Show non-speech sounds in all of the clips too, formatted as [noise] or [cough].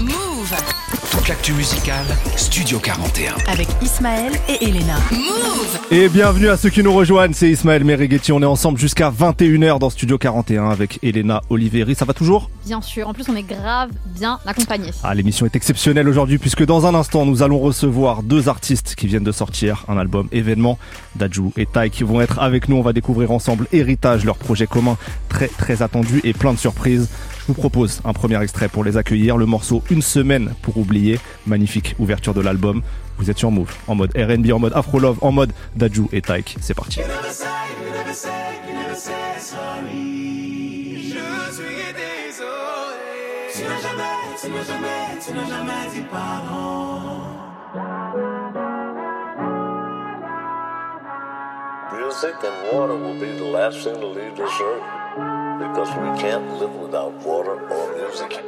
Move Toute l'actu musicale, Studio 41. avec Ismaël et Elena. Move Et bienvenue à ceux qui nous rejoignent, c'est Ismaël Merighetti, on est ensemble jusqu'à 21h dans Studio 41 avec Elena Oliveri, ça va toujours? Bien sûr, en plus on est grave bien accompagnés. Ah l'émission est exceptionnelle aujourd'hui puisque dans un instant nous allons recevoir deux artistes qui viennent de sortir un album événement, Daju et Tai qui vont être avec nous, on va découvrir ensemble Héritage, leur projet commun très très attendu et plein de surprises. Je vous propose un premier extrait pour les accueillir, le morceau Une semaine pour oublier, magnifique ouverture de l'album. Vous êtes sur Move, en mode R&B, en mode Afro Love, en mode Daju et Taik. C'est parti. Music and water will be the last thing to leave this earth because we can't live without water or music.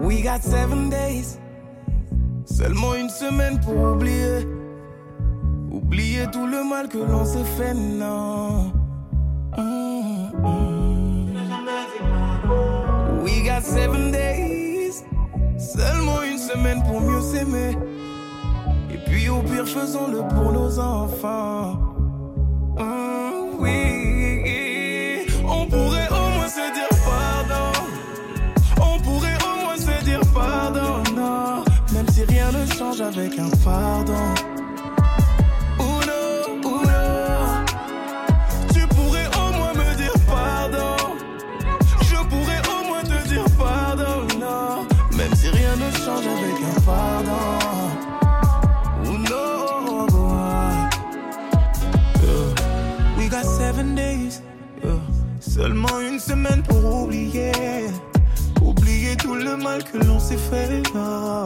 We got seven days. Seulement une semaine pour oublier. Oublier tout le mal que l'on s'est fait, non. Mm, mm. We got seven days. Seulement une semaine pour mieux s'aimer. Et puis au pire, faisons-le pour nos enfants. Mm, oui. On pourrait au moins se dire pardon. On pourrait au moins se dire pardon, non. Même si rien ne change avec un pardon. Semaine pour oublier. Oublier tout le mal que l'on s'est fait. Oh.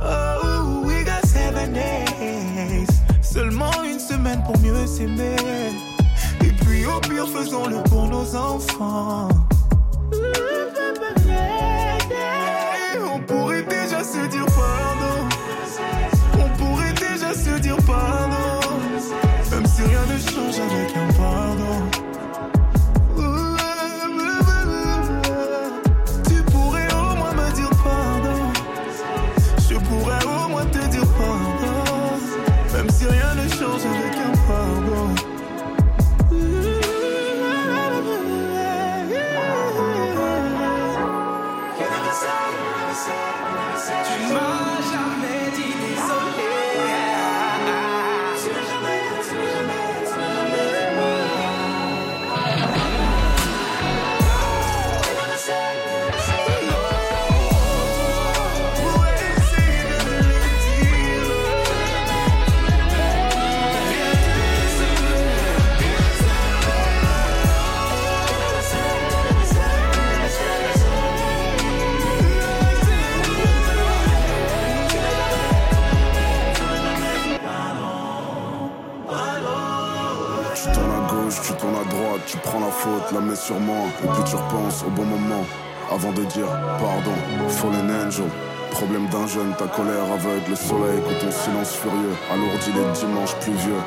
Oh, we got seven days. Seulement une semaine pour mieux s'aimer. Et puis au pire, faisons-le pour nos enfants. Au bon moment, avant de dire pardon, fallen angel. Problème d'un jeune, ta colère aveugle le soleil, que ton silence furieux alourdit les dimanches pluvieux.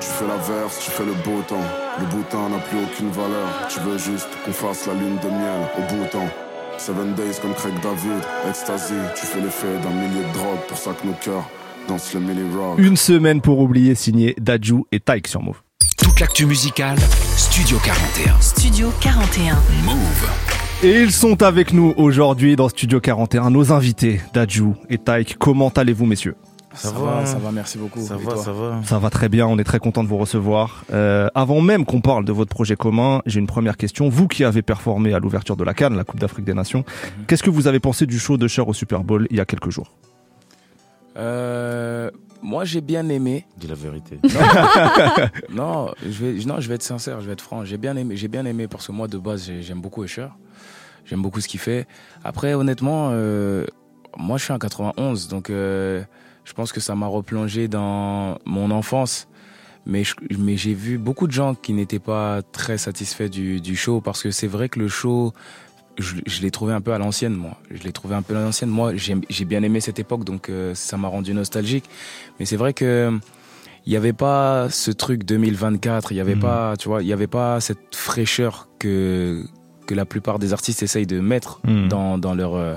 Tu fais l'averse, tu fais le beau temps, le boutin n'a plus aucune valeur, tu veux juste qu'on fasse la lune de miel au bout temps. Seven days comme Craig David, ecstasy, tu fais l'effet d'un millier de drogues pour ça que nos cœurs dansent le milli rock. Une semaine pour oublier signé Daju et Taik sur Move. Toute l'actu musicale, Studio 41. Studio 41. Move. Et ils sont avec nous aujourd'hui dans Studio 41, nos invités, Daju et Taik. Comment allez-vous messieurs? Ça, va, ça va, merci beaucoup. Ça va, ça va. Ça va très bien, on est très content de vous recevoir. Euh, avant même qu'on parle de votre projet commun, j'ai une première question. Vous qui avez performé à l'ouverture de la Cannes, la Coupe d'Afrique des Nations, qu'est-ce que vous avez pensé du show de Cher au Super Bowl il y a quelques jours? Euh, moi, j'ai bien aimé. Dis la vérité. [laughs] Non, je vais, non, je vais être sincère, je vais être franc. J'ai bien aimé, j'ai bien aimé parce que moi, de base, j'ai- j'aime beaucoup Usher. J'aime beaucoup ce qu'il fait. Après, honnêtement, euh, moi, je suis en 91, donc euh, je pense que ça m'a replongé dans mon enfance. Mais, je- mais j'ai vu beaucoup de gens qui n'étaient pas très satisfaits du, du show parce que c'est vrai que le show, je, je l'ai trouvé un peu à l'ancienne, moi. Je l'ai trouvé un peu à l'ancienne. Moi, j'ai j'ai bien aimé cette époque, donc euh, ça m'a rendu nostalgique. Mais c'est vrai que il n'y avait pas ce truc 2024, il n'y avait Mhm. pas, tu vois, il n'y avait pas cette fraîcheur que, que la plupart des artistes essayent de mettre Mhm. dans, dans leur, euh,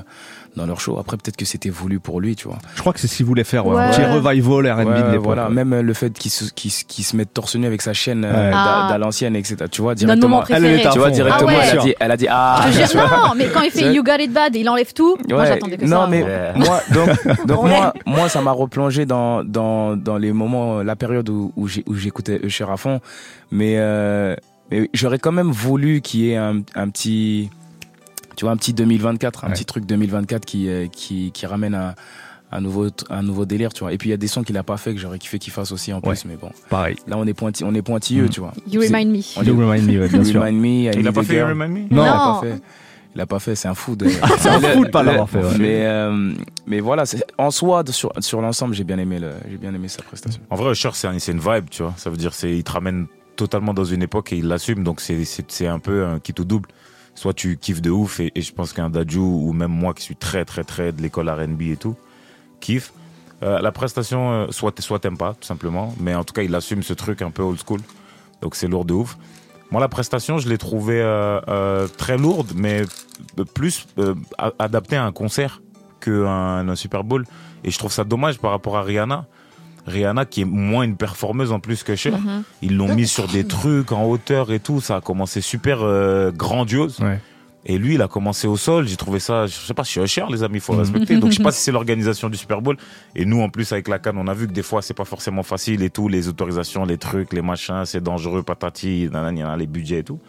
dans leur show. Après, peut-être que c'était voulu pour lui, tu vois. Je crois que c'est ce qu'il voulait faire, ouais. petit revival R&B Ouais, de l'époque. voilà, même euh, le fait qu'il se, mette torse nu avec sa chaîne euh, Ouais. d'à Ah. l'ancienne, etc. Tu vois, directement. Elle est Tu vois, directement, Ah ouais. elle, a dit, elle a dit Ah Je jure, [laughs] non, mais quand il fait You Got It Bad, il enlève tout. Moi, j'attendais que non, ça. mais Ouais. moi, donc, [laughs] donc Ouais. moi, moi, ça m'a replongé dans, dans, dans les moments, la période où, où j'écoutais Usher à fond. Mais, euh, mais j'aurais quand même voulu qu'il y ait un, un petit, tu vois, un petit 2024, un Ouais. petit truc 2024 qui, euh, qui, qui ramène un, un nouveau, un nouveau délire, tu vois. Et puis il y a des sons qu'il a pas fait que j'aurais kiffé qu'il fasse aussi en Ouais. plus, mais bon. Pareil. Là, on est pointi, on est pointilleux, Mhm. tu vois. You Remind Me. On You Remind Me, ouais, bien You sûr. Remind Me, I Il a pas fait. Remind Me Non, il a pas fait. Il a pas fait, c'est un fou. De... [laughs] C'est un fou de pas l'avoir fait, ouais. Mais, euh, mais voilà, en soi, de- sur, sur l'ensemble, j'ai bien aimé le, j'ai bien aimé sa prestation. En vrai, Usher, c'est un- c'est une vibe, tu vois. Ça veut dire, c'est, il te ramène totalement dans une époque et il l'assume. Donc, c'est, c'est, c'est un peu un quitte ou double. Soit tu kiffes de ouf et, je pense qu'un Daju ou même moi qui suis très, très, très de l'école R&B et tout, kiffe. Euh, la prestation, euh, soit, soit t'aimes pas, tout simplement. Mais en tout cas, il assume ce truc un peu old school. Donc, c'est lourd de ouf. Moi, la prestation, je l'ai trouvée euh, très lourde, mais plus adaptée à un concert qu'un un Super Bowl. Et je trouve ça dommage par rapport à Rihanna. Rihanna, qui est moins une performeuse en plus que Cher, Mhm. ils l'ont mis sur des trucs en hauteur et tout. Ça a commencé super euh, grandiose. Ouais. Et lui, il a commencé au sol. J'ai trouvé ça, je sais pas, je suis Usher, les amis, il faut Mhm. respecter. Donc, je sais pas [laughs] si c'est l'organisation du Super Bowl. Et nous, en plus, avec la canne, on a vu que des fois, c'est pas forcément facile et tout. Les autorisations, les trucs, les machins, c'est dangereux, patati, nanana, les budgets et tout.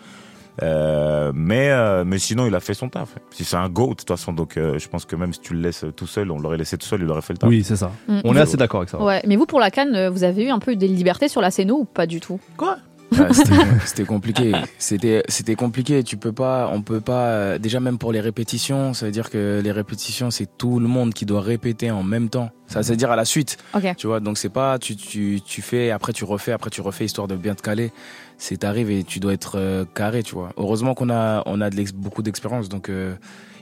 Euh, mais, euh, mais sinon, il a fait son taf. Si c'est un GOAT, de toute façon, donc euh, je pense que même si tu le laisses tout seul, on l'aurait laissé tout seul, il aurait fait le taf. Oui, c'est ça. Mm. On est assez d'accord avec ça. Ouais, mais vous pour la canne, euh, vous avez eu un peu des libertés sur la scène ou pas du tout? Ouais, [laughs] c'était, c'était compliqué. C'était, c'était compliqué. Tu peux pas, on peut pas. euh, Déjà même pour les répétitions, ça veut dire que les répétitions, c'est tout le monde qui doit répéter en même temps. Ça veut dire à la suite. Ok. Tu vois, donc c'est pas tu, tu, tu fais, après tu refais, après tu refais, histoire de bien te caler. C'est t'arrives et tu dois être euh, carré, tu vois. Heureusement qu'on a, on a de beaucoup d'expérience, donc euh,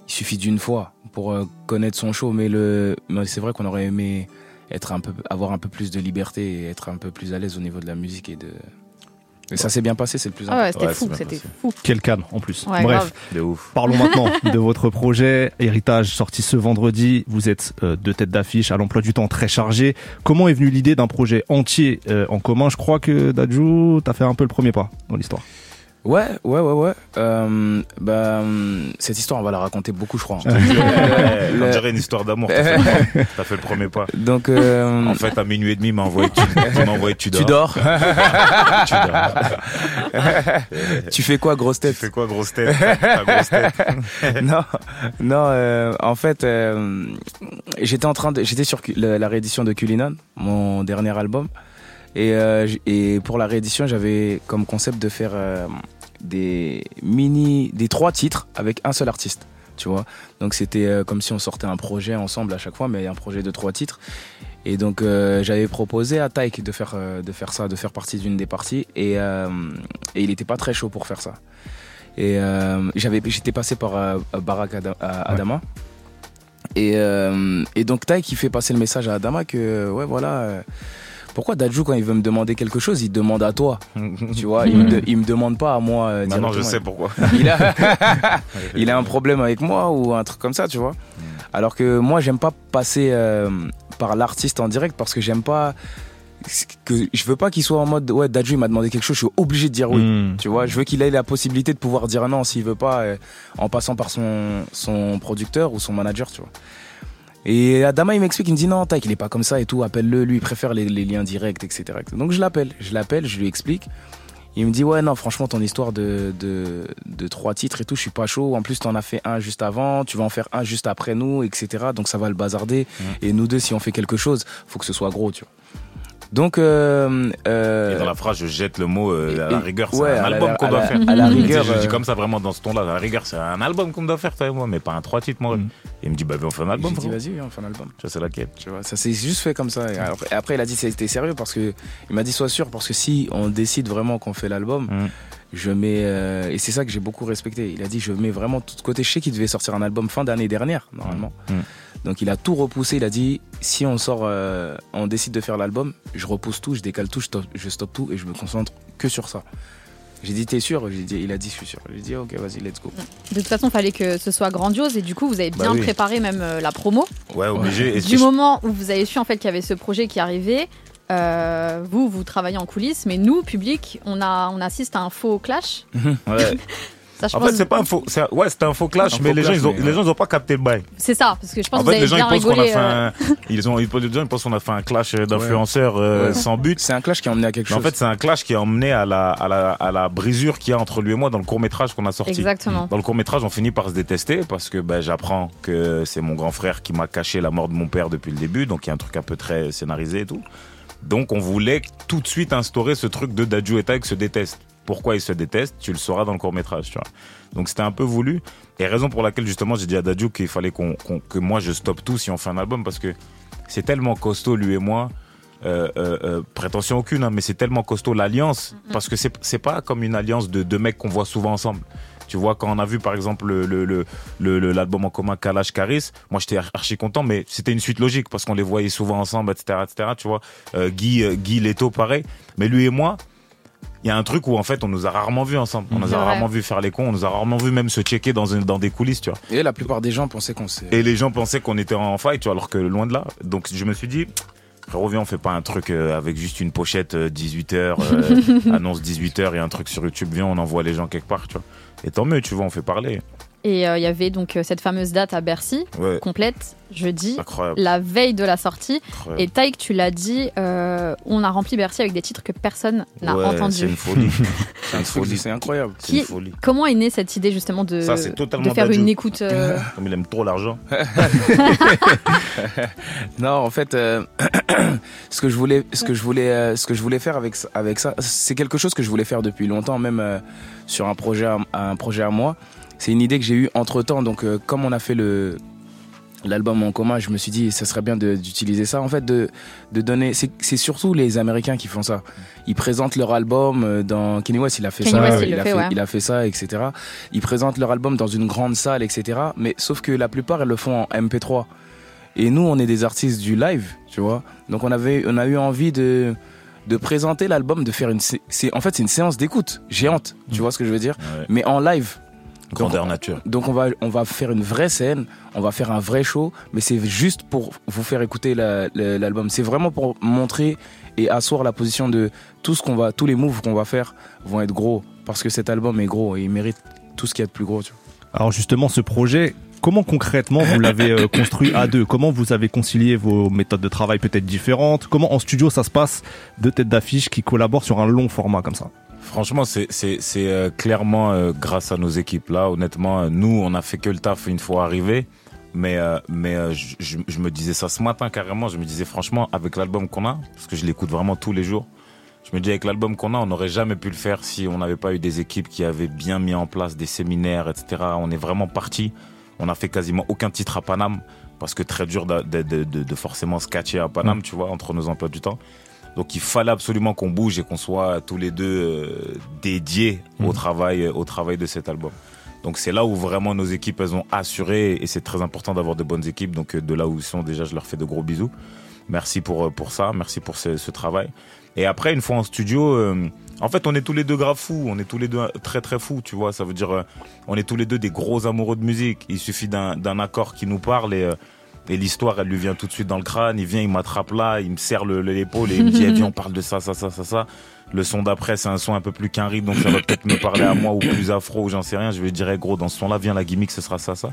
il suffit d'une fois pour euh, connaître son show. Mais, le, mais c'est vrai qu'on aurait aimé être un peu, avoir un peu plus de liberté et être un peu plus à l'aise au niveau de la musique et de. Et ça s'est bien passé, c'est le plus Ah ouais, important. c'était Ouais, fou, c'était fou. Quel canne en plus. Ouais, Bref. De ouf. parlons [laughs] maintenant de votre projet Héritage sorti ce vendredi. Vous êtes euh, deux têtes d'affiche à l'emploi du temps très chargé. Comment est venue l'idée d'un projet entier euh, en commun? Je crois que Dadju, t'as fait un peu le premier pas dans l'histoire. Ouais, ouais, ouais, ouais. Euh, bah, hum, cette histoire, on va la raconter beaucoup, je crois. [laughs] [laughs] On dirait une histoire d'amour. T'as fait, le premier pas. Donc, euh, En fait, à minuit et demi, m'a envoyé tu, tu dors. tu dors. [laughs] Tu dors. tu fais quoi, grosse Tu tête fais quoi, grosse tête? Ta grosse tête. non, non. euh, en fait, euh, j'étais en train de, j'étais sur la, la réédition de Culinan, mon dernier album, et, euh, et pour la réédition, j'avais comme concept de faire euh, des mini, des trois titres avec un seul artiste. Tu vois, donc c'était euh, comme si on sortait un projet ensemble à chaque fois, mais un projet de trois titres. Et donc euh, j'avais proposé à Taïk de faire euh, de faire ça, de faire partie d'une des parties, et, euh, et il était pas très chaud pour faire ça. Et j'avais, j'étais passé par Barack Ada- à- Adama. Et, et donc Taïk qui fait passer le message à Adama que ouais voilà. Pourquoi Dadju quand il veut me demander quelque chose, il demande à toi, [laughs] tu vois, il, me de- il me demande pas à moi. euh, Maintenant, je sais pourquoi. [laughs] Il a, [laughs] il a un problème avec moi ou un truc comme ça, tu vois. Alors que moi, j'aime pas passer euh, par l'artiste en direct parce que j'aime pas que je veux pas qu'il soit en mode ouais Dadju il m'a demandé quelque chose, je suis obligé de dire oui. Mm. Tu vois, je veux qu'il ait la possibilité de pouvoir dire non s'il veut pas euh, en passant par son son producteur ou son manager, tu vois. Et Adama, il m'explique, il me dit non, tac, il est pas comme ça et tout, appelle-le, lui, il préfère les, les liens directs, etc. Donc je l'appelle, je l'appelle, je lui explique. Il me dit, ouais, non, franchement, ton histoire de, de, de trois titres et tout, je suis pas chaud. En plus, t'en as fait un juste avant, tu vas en faire un juste après nous, etc. Donc ça va le bazarder. Et nous deux, si on fait quelque chose, faut que ce soit gros, tu vois. Donc, euh, euh, Et dans la phrase, je jette le mot euh, à la rigueur, c'est ouais, un la- album qu'on doit la- faire. [laughs] à la rigueur, je dis euh, comme ça vraiment dans ce ton-là. À la rigueur, c'est un album qu'on doit faire, toi et moi, mais pas un trois titres, moi. Mm. Il me dit, bah, on fait un album. dit, frérot. vas-y, on fait un album. Je sais laquelle. Tu vois, ça s'est juste fait comme ça. Et après, il a dit c'était sérieux parce que il m'a dit sois sûr parce que si on décide vraiment qu'on fait l'album, Mm. je mets euh, et c'est ça que j'ai beaucoup respecté. Il a dit je mets vraiment tout de côté. Je sais qu'il devait sortir un album fin d'année dernière normalement. Mm. Donc il a tout repoussé. Il a dit si on sort, euh, on décide de faire l'album, je repousse tout, je décale tout, je stoppe, je stoppe tout et je me concentre que sur ça. J'ai dit t'es sûr? J'ai dit, Il a dit je suis sûr. J'ai dit ok vas-y let's go. De toute façon, il fallait que ce soit grandiose et du coup, vous avez Bah bien oui. préparé même euh, la promo. Ouais, obligé. Du moment où vous avez su en fait qu'il y avait ce projet qui arrivait, euh, vous, vous travaillez en coulisses, mais nous, public, on, a, on assiste à un faux clash. Ouais. [laughs] Ça, je En pense- fait, c'est pas un faux. c'est un- Ouais, c'était un faux clash, Un mais faux les gens, ils ont, mais, les gens, ils ont pas capté le bail. C'est ça, parce que je pense En que vous fait, avez les gens, ils bien pensent qu'on a fait euh, un. Ils ont, les gens, ils pensent qu'on a fait un clash d'influenceurs euh, Ouais. sans but. C'est un clash qui a emmené à quelque Mais en chose. fait, c'est un clash qui a emmené à la, à la, à la brisure qu'il y a entre lui et moi dans le court métrage qu'on a sorti. Exactement. Dans le court métrage, on finit par se détester parce que ben, j'apprends que c'est mon grand frère qui m'a caché la mort de mon père depuis le début, donc il y a un truc un peu très scénarisé et tout. Donc on voulait tout de suite instaurer ce truc de Dadju et Taïk se détestent. Pourquoi ils se détestent Tu le sauras dans le court métrage, tu vois. Donc c'était un peu voulu. Et raison pour laquelle justement j'ai dit à Dadju qu'il fallait qu'on, que moi je stoppe tout si on fait un album parce que c'est tellement costaud lui et moi. Euh, euh, euh, prétention aucune, hein, mais c'est tellement costaud l'alliance parce que c'est pas comme une alliance de deux mecs qu'on voit souvent ensemble. Tu vois, quand on a vu par exemple le le- le- le- le- l'album en commun Kalash Karis, moi j'étais archi content, mais c'était une suite logique parce qu'on les voyait souvent ensemble, etc., etc. Tu vois, Guy, Guy Leto, pareil. Mais lui et moi, il y a un truc où en fait on nous a rarement vus ensemble. On nous C'est a rarement vu faire les cons, on nous a rarement vu même se checker dans une, dans des coulisses, tu vois. Et la plupart des gens pensaient qu'on s'est. Et les gens pensaient qu'on était en fight, tu vois, alors que loin de là. Donc je me suis dit, frérot, viens, on fait pas un truc euh, avec juste une pochette 18h, [laughs] annonce 18h et un truc sur YouTube, viens, on envoie les gens quelque part, tu vois. Et tant mieux, tu vois, on fait parler. Et euh, il y avait donc euh, cette fameuse date à Bercy, Ouais, complète, jeudi, incroyable. la veille de la sortie. incroyable. Et Taïk, tu l'as dit, euh, on a rempli Bercy avec des titres que personne n'a Ouais, C'est entendu. une folie. [laughs] c'est un une folie. c'est incroyable. C'est une Qui- folie. Comment est née cette idée justement de, Ça, c'est totalement de faire une écoute euh, Comme il aime trop l'argent. [laughs] Non, en fait, euh, [clears throat] ce que je voulais, ce que je voulais, euh, ce que je voulais faire avec ça- avec ça, c'est quelque chose que je voulais faire depuis longtemps, même euh, sur un projet, à, un projet à moi. C'est une idée que j'ai eue entre temps. Donc, euh, comme on a fait le l'album en commun, je me suis dit, ça serait bien d'utiliser ça. En fait, de, de donner. C'est c'est surtout les Américains qui font ça. Ils présentent leur album euh, dans Kenny West, il a fait ça. West, il il, le a fait, ouais. il a fait ça, etc. Ils présentent leur album dans une grande salle, etc. Mais sauf que la plupart, ils le font en MP3. Et nous, on est des artistes du live, tu vois. Donc on avait, on a eu envie de de présenter l'album, de faire une, c'est en fait c'est une séance d'écoute géante, tu vois ce que je veux dire, Ouais. mais en live. Grandeur nature. Donc on va on va faire une vraie scène, on va faire un vrai show, mais c'est juste pour vous faire écouter la- la- l'album. C'est vraiment pour montrer et asseoir la position de tout ce qu'on va, tous les moves qu'on va faire vont être gros parce que cet album est gros et il mérite tout ce qu'il y a de plus gros. Tu vois. Alors justement, ce projet, comment concrètement vous l'avez euh, [coughs] construit à deux? Comment vous avez concilié vos méthodes de travail peut-être différentes? Comment en studio ça se passe Deux têtes d'affiche qui collaborent sur un long format comme ça? Franchement, c'est euh, clairement euh, grâce à nos équipes là. Honnêtement, euh, nous, on a fait que le taf une fois arrivé. Mais euh, mais je, je- je me disais ça ce matin carrément. Je me disais franchement avec l'album qu'on a, parce que je l'écoute vraiment tous les jours. Je me dis avec l'album qu'on a, on n'aurait jamais pu le faire si on n'avait pas eu des équipes qui avaient bien mis en place des séminaires, etc. On est vraiment parti. On a fait quasiment aucun titre à Paname parce que très dur de, de, de- forcément se catcher à Paname, tu vois, entre nos emplois du temps. Donc il fallait absolument qu'on bouge et qu'on soit tous les deux euh, dédiés au travail, au travail de cet album. Donc c'est là où vraiment nos équipes elles ont assuré et c'est très important d'avoir de bonnes équipes. Donc euh, de là où ils sont déjà, je leur fais de gros bisous. Merci pour euh, pour ça, merci pour ce, ce travail. Et après une fois en studio, euh, en fait on est tous les deux grave fous, on est tous les deux très très fous, tu vois. Ça veut dire euh, on est tous les deux des gros amoureux de musique. Il suffit d'un d'un accord qui nous parle et euh, et l'histoire, elle lui vient tout de suite dans le crâne. Il vient, il m'attrape là, il me serre le- l'épaule et il me dit, eh, viens, on parle de ça, ça, ça, ça, ça. Le son d'après, c'est un son un peu plus qu'un rythme, donc ça va peut-être me parler à moi ou plus afro ou j'en sais rien. Je dire, eh, gros, dans ce son-là, viens, la gimmick, ce sera ça, ça.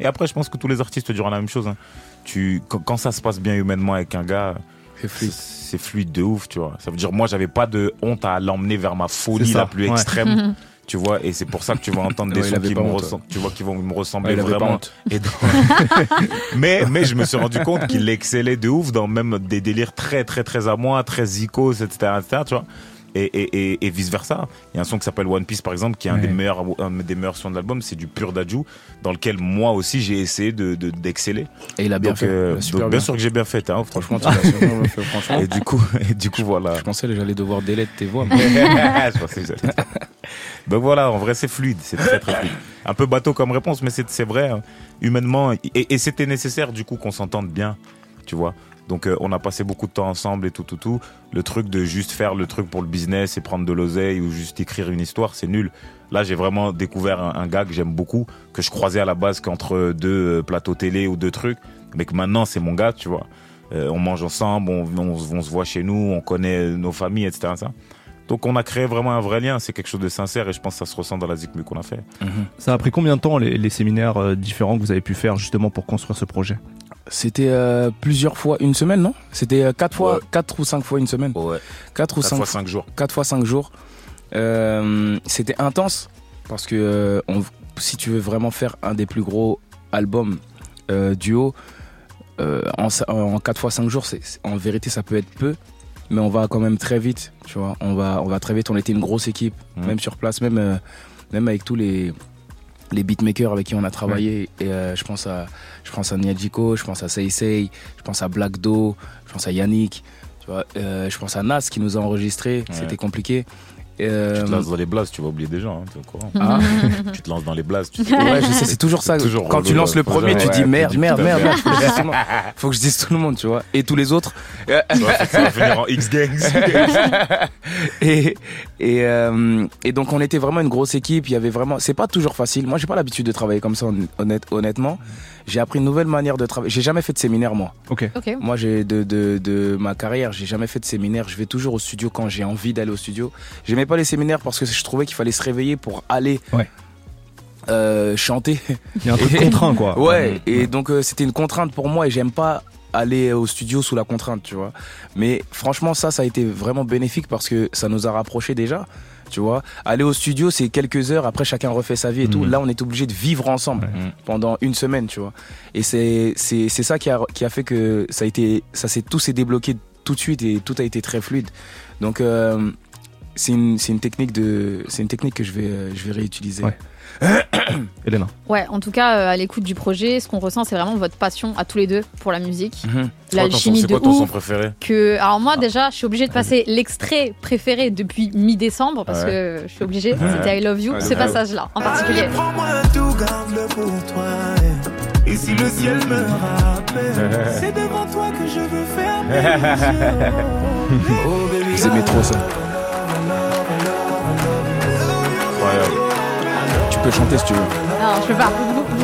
Et après, je pense que tous les artistes te diront la même chose. hein. Tu, quand, ça se passe bien humainement avec un gars, C'est fluide. c'est fluide de ouf, tu vois. Ça veut dire, moi, j'avais pas de honte à l'emmener vers ma folie la plus ouais. extrême. [laughs] Tu vois, et c'est pour ça que tu vas entendre des Ouais, sons qui me honte, tu vois, qui vont me ressembler Ouais, vraiment. Et [laughs] mais, mais je me suis rendu compte qu'il excellait de ouf dans même des délires très, très, très à moi, très zikos, etc., etc., tu vois. Et, et, et, et vice versa. Il y a un son qui s'appelle One Piece par exemple, qui est un, Ouais. des meilleurs, un des meilleurs sons de l'album, c'est du pur Daju, dans lequel moi aussi j'ai essayé de de- d'exceller. Et il a bien donc, fait. euh, super donc, bien. bien sûr que j'ai bien fait, hein, Franchement, tu l'as super bien fait, [laughs] franchement. Et du coup, et du coup voilà. Je pensais que j'allais devoir délai de tes voix. [laughs] mais- je pensais que j'allais- Donc voilà, en vrai c'est fluide, c'est très très fluide. Un peu bateau comme réponse, mais c'est c'est vrai, hein. humainement, et, et c'était nécessaire du coup qu'on s'entende bien, tu vois. Donc euh, on a passé beaucoup de temps ensemble et tout, tout, tout. Le truc de juste faire le truc pour le business et prendre de l'oseille ou juste écrire une histoire, c'est nul. Là j'ai vraiment découvert un, gars que j'aime beaucoup, que je croisais à la base qu'entre deux euh, plateaux télé ou deux trucs, mais que maintenant c'est mon gars, tu vois. Euh, on mange ensemble, on, se voit chez nous, on connaît nos familles, etc. Ça. Donc on a créé vraiment un vrai lien, c'est quelque chose de sincère et je pense que ça se ressent dans la Zikmu qu'on a fait. Ça a pris combien de temps les, les séminaires différents que vous avez pu faire justement pour construire ce projet? C'était euh, plusieurs fois une semaine, non? C'était euh, quatre fois, quatre ou cinq fois une semaine. Ouais. Quatre ou Quatre cinq fois cinq jours. Quatre fois cinq jours. Euh, C'était intense parce que euh, on- si tu veux vraiment faire un des plus gros albums duo en, en quatre fois cinq jours, c'est en vérité ça peut être peu, mais on va quand même très vite. Tu vois, on va on va très vite. On était une grosse équipe, Mhm. même sur place, même même avec tous les les beatmakers avec qui on a travaillé. Et euh, je pense à je pense à Niadjiko, je pense à Seisei, je pense à Black Do, je pense à Yannick. Tu vois, euh, je pense à Nas qui nous a enregistré. C'était compliqué. Euh, Tu te lances dans les blases, tu vas oublier des gens, hein, t'es au courant. Ah. [laughs] tu te lances dans les blases. Tu sais. Ouais, je sais, c'est toujours ça. Toujours Quand tu lances le premier, tu ouais, dis merde, merde, merde, merde. Faut que je dise tout le monde. Faut que je dise tout le monde, tu vois. Et tous les autres. [laughs] Ça va- ça va finir en X-Gangs. [laughs] et et, euh, et donc on était vraiment une grosse équipe. Il y avait vraiment. C'est pas toujours facile. Moi, j'ai pas l'habitude de travailler comme ça, honnête, honnêtement. J'ai appris une nouvelle manière de travailler. J'ai jamais fait de séminaire, moi. Ok. Ok. Moi, j'ai de, de, de ma carrière, j'ai jamais fait de séminaire. Je vais toujours au studio quand j'ai envie d'aller au studio. J'aimais pas les séminaires parce que je trouvais qu'il fallait se réveiller pour aller Ouais. euh, chanter. Il y a un truc Et- contraint quoi. Ouais, et donc euh, c'était une contrainte pour moi et j'aime pas aller au studio sous la contrainte, tu vois. Mais franchement, ça, ça a été vraiment bénéfique parce que ça nous a rapprochés déjà, tu vois. Aller au studio, c'est quelques heures, après chacun refait sa vie et tout. Mhm. Là, on est obligé de vivre ensemble Mhm. pendant une semaine, tu vois. Et c'est c'est c'est ça qui a qui a fait que ça a été ça s'est tout s'est débloqué tout de suite et tout a été très fluide. Donc euh, c'est une c'est une technique de c'est une technique que je vais euh, je vais réutiliser. Ouais. [coughs] Elena. Ouais, en tout cas, euh, à l'écoute du projet, ce qu'on ressent, c'est vraiment votre passion à tous les deux pour la musique. Son- L'alchimie de quoi ton son ouf. préféré Que, alors moi déjà, je suis obligée de passer l'extrait préféré depuis mi-décembre parce Ouais. que je suis obligée. Ouais. C'était I Love You, Ouais, ce passage-là en particulier. Prends-moi tout, garde-le pour toi. eh. Et si le ciel me rappelle, [laughs] c'est devant toi que je veux. Oh, baby, Vous aimez trop ça. Peux chanter si tu veux. Non, je peux pas.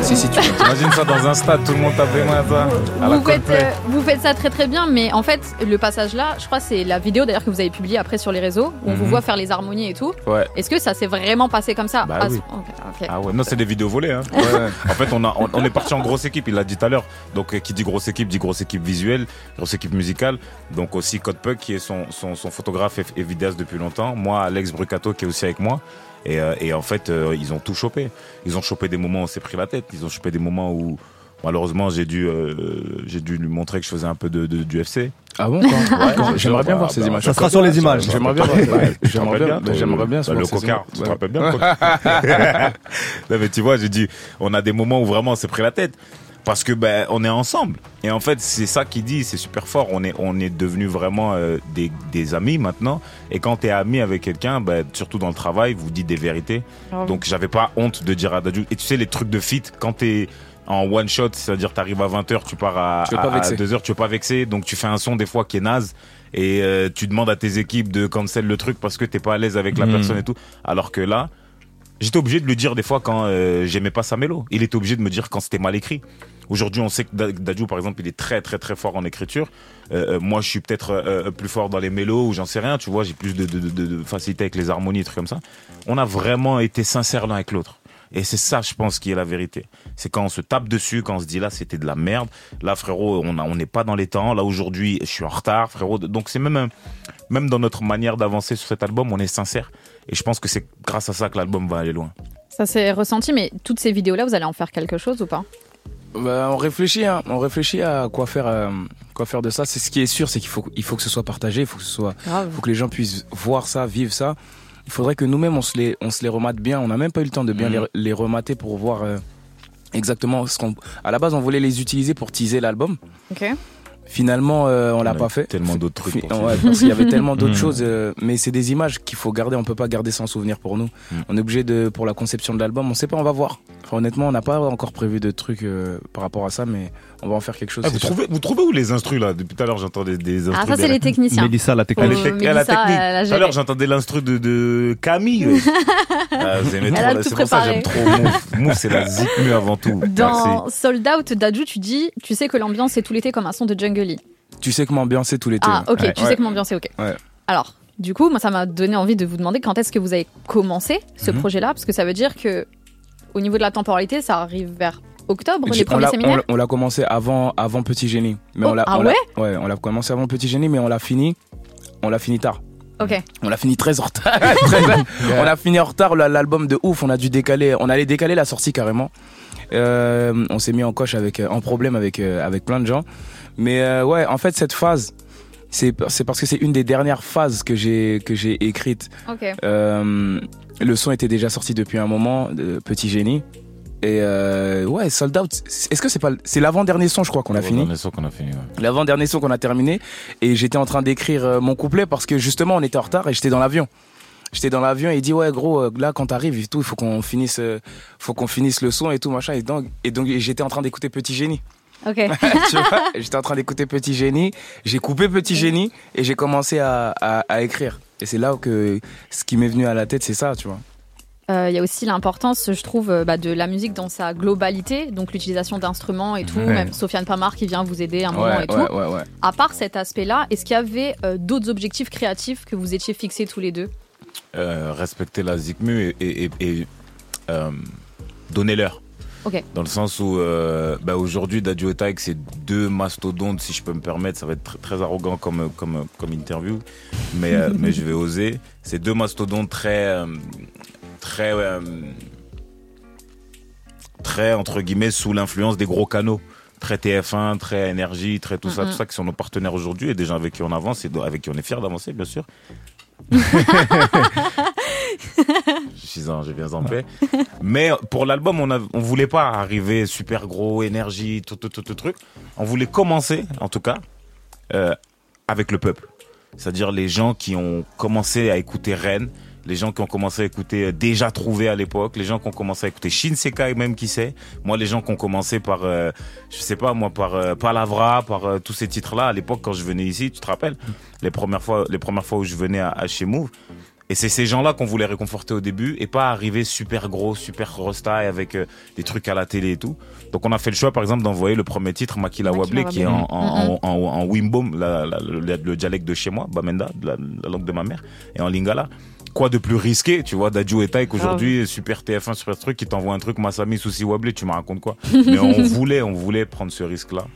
Si si tu veux. Imagine ça dans un stade, tout le monde tape les mains à ça. À vous faites, euh, vous faites ça très très bien, mais en fait, le passage là, je crois que c'est la vidéo d'ailleurs que vous avez publiée après sur les réseaux, où on vous Mhm. voit faire les harmonies et tout. Ouais. Est-ce que ça s'est vraiment passé comme ça? Bah Ah, oui. ok, ok. Ah ouais, non, c'est des vidéos volées. Hein. en fait, on, a, on, on est parti en grosse équipe, il l'a dit tout à l'heure. Donc, euh, qui dit grosse équipe, dit grosse équipe visuelle, grosse équipe musicale. Donc, aussi Code Puck, qui est son, son, son photographe et, et vidéaste depuis longtemps. Moi, Alex Brucato, qui est aussi avec moi. Et, euh, et en fait, euh, ils ont tout chopé. Ils ont chopé des moments où on s'est pris la tête. Ils ont chopé des moments où, malheureusement, j'ai dû, euh, j'ai dû lui montrer que je faisais un peu de, de, du FC. Ah bon Ouais, J'aimerais bien bah, voir ces bah, images. Ça sera sur les images. J'aimerais bien J'aimerais bien. bah, J'aimerais bien. bah, le cocard, tu te rappelles bien [laughs] Non mais tu vois, j'ai dit, on a des moments où vraiment on s'est pris la tête parce que ben on est ensemble et en fait c'est ça qui dit, c'est super fort. On est on est devenu vraiment euh, des, des amis maintenant et quand t'es ami avec quelqu'un, ben surtout dans le travail, vous dites des vérités. Oui. Donc j'avais pas honte de dire à Dadju. Et tu sais les trucs de fit quand t'es en one shot, c'est-à-dire t'arrives à 20h, tu pars à, Tu à, vexer. 2h, tu veux pas vexer, donc tu fais un son des fois qui est naze et euh, tu demandes à tes équipes de cancel le truc parce que t'es pas à l'aise avec la Mhm. personne et tout. Alors que là, j'étais obligé de le dire des fois quand euh, j'aimais pas sa mélo. Il était obligé de me dire quand c'était mal écrit. Aujourd'hui, on sait que Da- Dadju, par exemple, il est très très très fort en écriture. Euh, euh, moi, je suis peut-être euh, euh, plus fort dans les mélos ou j'en sais rien. Tu vois, j'ai plus de, de, de, de facilité avec les harmonies, des trucs comme ça. On a vraiment été sincères l'un avec l'autre. Et c'est ça, je pense, qui est la vérité. C'est quand on se tape dessus, quand on se dit là, c'était de la merde. Là, frérot, on a- on n'est pas dans les temps. Là, aujourd'hui, je suis en retard, frérot. Donc, c'est même, même dans notre manière d'avancer sur cet album, on est sincère. Et je pense que c'est grâce à ça que l'album va aller loin. Ça s'est ressenti, mais toutes ces vidéos là, vous allez en faire quelque chose ou pas? Bah, on réfléchit, hein. on réfléchit à quoi faire, euh, quoi faire de ça. C'est ce qui est sûr, c'est qu'il faut, il faut que ce soit partagé, il faut que ce soit, Grave. faut que les gens puissent voir ça, vivre ça. Il faudrait que nous-mêmes on se les, on se les remate bien. On n'a même pas eu le temps de bien Mhm. les, les remater pour voir euh, exactement ce qu'on. À la base, on voulait les utiliser pour teaser l'album. Ok. Finalement, euh, on l'a pas fait. Tellement d'autres trucs. Pour ouais, parce qu'il y avait tellement d'autres [laughs] Mhm. choses, euh, mais c'est des images qu'il faut garder. On peut pas garder sans souvenir pour nous. Mhm. On est obligé de, pour la conception de l'album, on sait pas, on va voir. Enfin, honnêtement, on n'a pas encore prévu de trucs euh, par rapport à ça, mais on va en faire quelque chose. Ah, vous, trouvez, vous trouvez où les instrus là Depuis tout à l'heure, j'entendais des instrus. Ah, ça, c'est les techniciens. Mélissa, la Elle technique. est tec- elle a Mélissa, technique. Tout à l'heure, j'entendais l'instru de, de Camille. [laughs] Ah, vous aimez Elle trop, a là, tout c'est pour ça que j'aime préparé. trop Move. C'est la zikmu avant tout. Dans Merci. Sold Out, Dadju, tu dis, tu sais que l'ambiance c'est tout l'été comme un son de Jungle. Tu sais que m'ambiancer tout l'été. Ah, ok, Ouais. tu sais que m'ambiance est ok. Ouais. Alors, du coup, moi, ça m'a donné envie de vous demander quand est-ce que vous avez commencé ce Mhm. projet-là, parce que ça veut dire que au niveau de la temporalité, ça arrive vers octobre, les premiers séminaires. on l'a commencé avant, avant Petit Génie. Mais Oh, on l'a, ah on l'a- ouais Ouais, on l'a commencé avant Petit Génie, mais on l'a fini. On l'a fini tard. Ok. On l'a fini très en retard. [laughs] [laughs] On a fini en retard la- l'album de ouf. On a dû décaler. On allait décaler la sortie carrément. Euh, on s'est mis en coche avec, euh, en problème avec euh, avec plein de gens. Mais euh, ouais, en fait cette phase, c'est c'est parce que c'est une des dernières phases que j'ai que j'ai écrite. Ok. Euh, le son était déjà sorti depuis un moment, de Petit Génie. Et euh, ouais, Sold Out. Est-ce que c'est pas c'est l'avant dernier son, je crois qu'on a fini? on est sûr qu'on a fini. ouais. L'avant dernier son qu'on a terminé et j'étais en train d'écrire euh, mon couplet parce que justement on était en retard et j'étais dans l'avion. J'étais dans l'avion et il dit ouais gros euh, là quand t'arrives et tout il faut qu'on finisse euh, faut qu'on finisse le son et tout machin et donc et donc j'étais en train d'écouter Petit Génie. Ok. [laughs] tu vois J'étais en train d'écouter Petit Génie, j'ai coupé Petit Génie et j'ai commencé à, à, à écrire. Et c'est là que ce qui m'est venu à la tête c'est ça tu vois. Euh, Il y a aussi l'importance, je trouve, euh, bah, de la musique dans sa globalité, donc l'utilisation d'instruments et tout, Ouais. même Sofiane Pamar qui vient vous aider un moment Ouais et tout. ouais ouais. À part cet aspect-là, est-ce qu'il y avait euh, d'autres objectifs créatifs que vous étiez fixés tous les deux? Euh, respecter la zikmu et, et, et- donner l'heure. Dans le sens où bah, aujourd'hui, Dadju et Taïk, c'est deux mastodontes, si je peux me permettre. Ça va être très, très arrogant comme, comme, comme interview, mais, [laughs] mais je vais oser. C'est deux mastodontes très. Très. euh, très, entre guillemets, sous l'influence des gros canaux. Très TF1, très énergie, très tout ça, tout ça qui sont nos partenaires aujourd'hui et des gens avec qui on avance et avec qui on est fiers d'avancer, bien sûr. [laughs] je suis en, je viens en paix. Mais pour l'album, on, on voulait pas arriver super gros, énergie, tout, tout, tout, tout truc. On voulait commencer, en tout cas, euh, avec le peuple. C'est-à-dire les gens qui ont commencé à écouter Rennes, les gens qui ont commencé à écouter euh, Déjà Trouvé à l'époque, les gens qui ont commencé à écouter Shinsekai même qui sait. Moi, les gens qui ont commencé par, euh, je sais pas moi, par euh, Palavra, par euh, tous ces titres-là à l'époque quand je venais ici, tu te rappelles? Les premières fois, les premières fois où je venais à, à chez Move. Et c'est ces gens-là qu'on voulait réconforter au début et pas arriver super gros, super rosta et avec euh, des trucs à la télé et tout. Donc on a fait le choix par exemple d'envoyer le premier titre Makila Makila Wable qui est en, en, en, en, en Wimbom, la- la- le, le dialecte de chez moi, Bamenda, la, la langue de ma mère, et en Lingala. Quoi de plus risqué, tu vois, Dadju et Taïk aujourd'hui, super TF1, super truc, qui t'envoie un truc, Masami, Souci Wable, tu me racontes quoi? [laughs] Mais on voulait, on voulait prendre ce risque-là.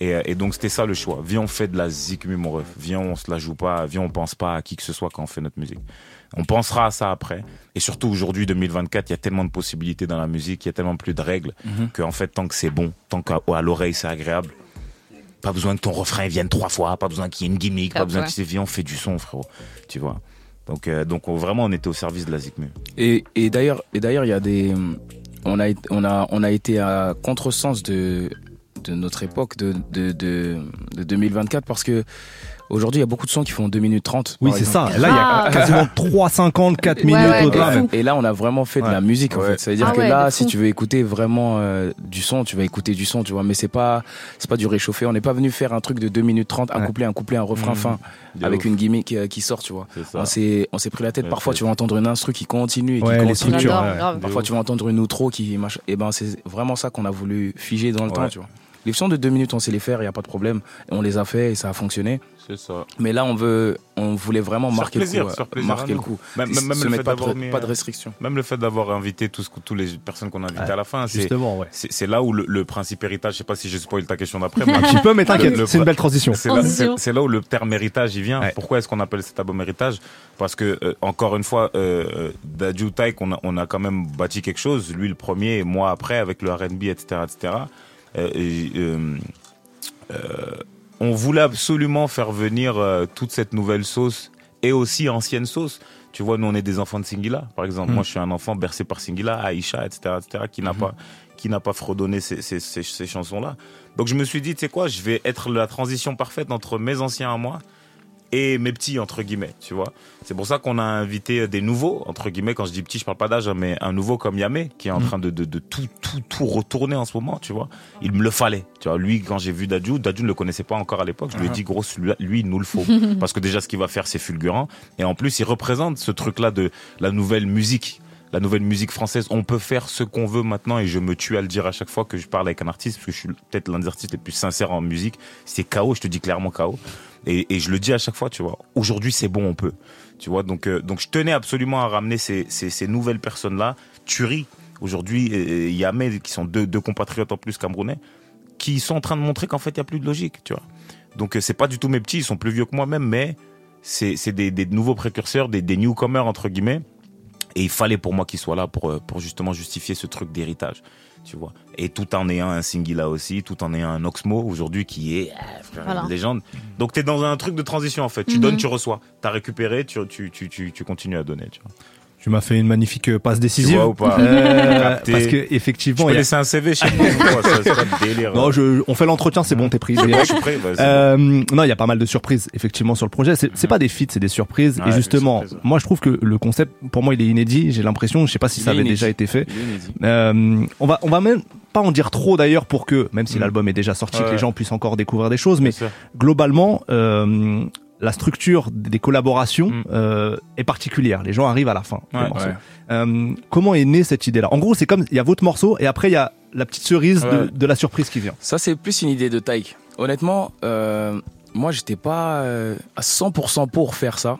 Et, euh, et donc c'était ça le choix. Viens, on fait de la zikmu, mon ref. Viens, on se la joue pas. Viens, on pense pas à qui que ce soit quand on fait notre musique. On pensera à ça après. Et surtout aujourd'hui, 2024, il y a tellement de possibilités dans la musique, il y a tellement plus de règles Mhm. que en fait, tant que c'est bon, tant qu'à à l'oreille c'est agréable, pas besoin que ton refrain vienne trois fois, pas besoin qu'il y ait une gimmick, pas Ah, besoin ouais. que tu viens, on fait du son, frérot. Tu vois. Donc, euh, donc on- vraiment, on était au service de la zikmu. Et, et d'ailleurs, et d'ailleurs, il y a des, on a, été- on a, on a été à contresens de, de notre époque de, de, de, de 2024 parce que aujourd'hui, il y a beaucoup de sons qui font 2 minutes 30. Oui, c'est ça. Là, il y a Grave. quasiment 3,50, 4 Ouais, minutes ouais, même. fou. Et là, on a vraiment fait de la Ouais. musique, en fait. Ça veut dire Ah que ouais, là, si tu veux écouter vraiment euh, du son, tu vas écouter du son, tu vois. Mais c'est pas, c'est pas du réchauffé. On n'est pas venu faire un truc de 2 minutes 30, un Ouais. couplet, un couplet, un refrain Mhm. fin, De avec ouf. une gimmick euh, qui sort, tu vois. On s'est, on s'est pris la tête. Ouais, Parfois, tu vas entendre une instru qui continue et qui continue. Parfois, tu vas entendre une outro qui marche. Et ben, c'est vraiment ça qu'on a voulu figer dans le temps, tu vois. Les sons de deux minutes, on sait les faire, il n'y a pas de problème. On les a fait et ça a fonctionné. C'est ça. Mais là, on veut, on voulait vraiment marquer plaisir, le coup. euh, plaisir marquer le coup. Même, Et même, même se le mettre fait pas de, pas de restrictions. Même le fait d'avoir invité tous tous les personnes qu'on a invitées Ouais. à la fin, c'est Justement, ouais. c'est là où le, le principe héritage, je sais pas si je spoil ta question d'après, [laughs] mais Un petit peu, mais t'inquiète, c'est une belle transition. c'est là, où le terme héritage il vient. Ouais. Pourquoi est-ce qu'on appelle cet album héritage? Parce que euh, encore une fois, euh, Dadju Taïk, on a, on a quand même bâti quelque chose. Lui le premier, et moi après avec le R&B, etc., etc. Euh, euh, euh, on voulait absolument faire venir toute cette nouvelle sauce et aussi ancienne sauce. Tu vois, nous on est des enfants de Singila, par exemple. Mm. Moi, je suis un enfant bercé par Singila, Aïcha, etc., etc., qui n'a Mhm. pas qui n'a pas fredonné ces, ces, ces, ces chansons-là. Donc je me suis dit, tu sais quoi, je vais être la transition parfaite entre mes anciens à moi et mes petits entre guillemets, tu vois. C'est pour ça qu'on a invité des nouveaux entre guillemets. Quand je dis petit, je parle pas d'âge, hein, mais un nouveau comme Yamé qui est en Mm. train de, de, de tout tout tout retourner en ce moment, tu vois. Il me le fallait, tu vois. Lui, quand j'ai vu Dadju, Dadju ne le connaissait pas encore à l'époque. Je lui ai Uh-huh. dit gros, lui, lui, il nous le faut [laughs] parce que déjà ce qu'il va faire, c'est fulgurant et en plus il représente ce truc-là de la nouvelle musique. La nouvelle musique française, on peut faire ce qu'on veut maintenant et je me tue à le dire à chaque fois que je parle avec un artiste parce que je suis peut-être l'un des artistes les plus sincères en musique. C'est KO, je te dis clairement KO. Et, je le dis à chaque fois, tu vois. Aujourd'hui, c'est bon, on peut. Tu vois, donc, euh, je tenais absolument à ramener ces, nouvelles personnes-là. Turi, aujourd'hui, et Yamé, qui sont deux, compatriotes en plus camerounais, qui sont en train de montrer qu'en fait, il n'y a plus de logique, tu vois. Donc, euh, c'est pas du tout mes petits, ils sont plus vieux que moi-même, mais c'est des, nouveaux précurseurs, des newcomers, entre guillemets. Et il fallait pour moi qu'ils soient là pour, euh, pour justement justifier ce truc d'héritage, tu vois. Et tout en ayant un Singila aussi, tout en ayant un Oxmo aujourd'hui qui est euh, Voilà. une légende. Donc t'es dans un truc de transition en fait. Tu Mhm. donnes, tu reçois. T'as récupéré, tu, tu, tu, tu, tu continues à donner. Tu vois. Tu m'as fait une magnifique euh, passe décisive. vois ou pas Euh. Parce que Tu effectivement, peux y a- laisser un CV chez nous ou quoi Ça, C'est pas de délire. non, je, on fait l'entretien, c'est bon, t'es pris. C'est bon, je suis prêt. vas-y. Euh, non, il y a pas mal de surprises effectivement sur le projet. C'est c'est pas des feats, c'est des surprises. Ouais, et justement, ouais. moi je trouve que le concept, pour moi, il est inédit. J'ai l'impression, je sais pas si Il ça avait inédit. déjà été fait. Euh, on va, on va même pas en dire trop d'ailleurs pour que, même si Mm. l'album est déjà sorti, que les gens puissent encore découvrir des choses. Mais globalement, euh, la structure des collaborations Mm. euh, est particulière. Les gens arrivent à la fin. Ouais, ouais. Euh, comment est née cette idée-là? En gros, c'est comme il y a votre morceau et après il y a la petite cerise de, Ouais. de la surprise qui vient. Ça, c'est plus une idée de Taïk. Honnêtement, euh, moi, j'étais pas euh, à 100% pour faire ça.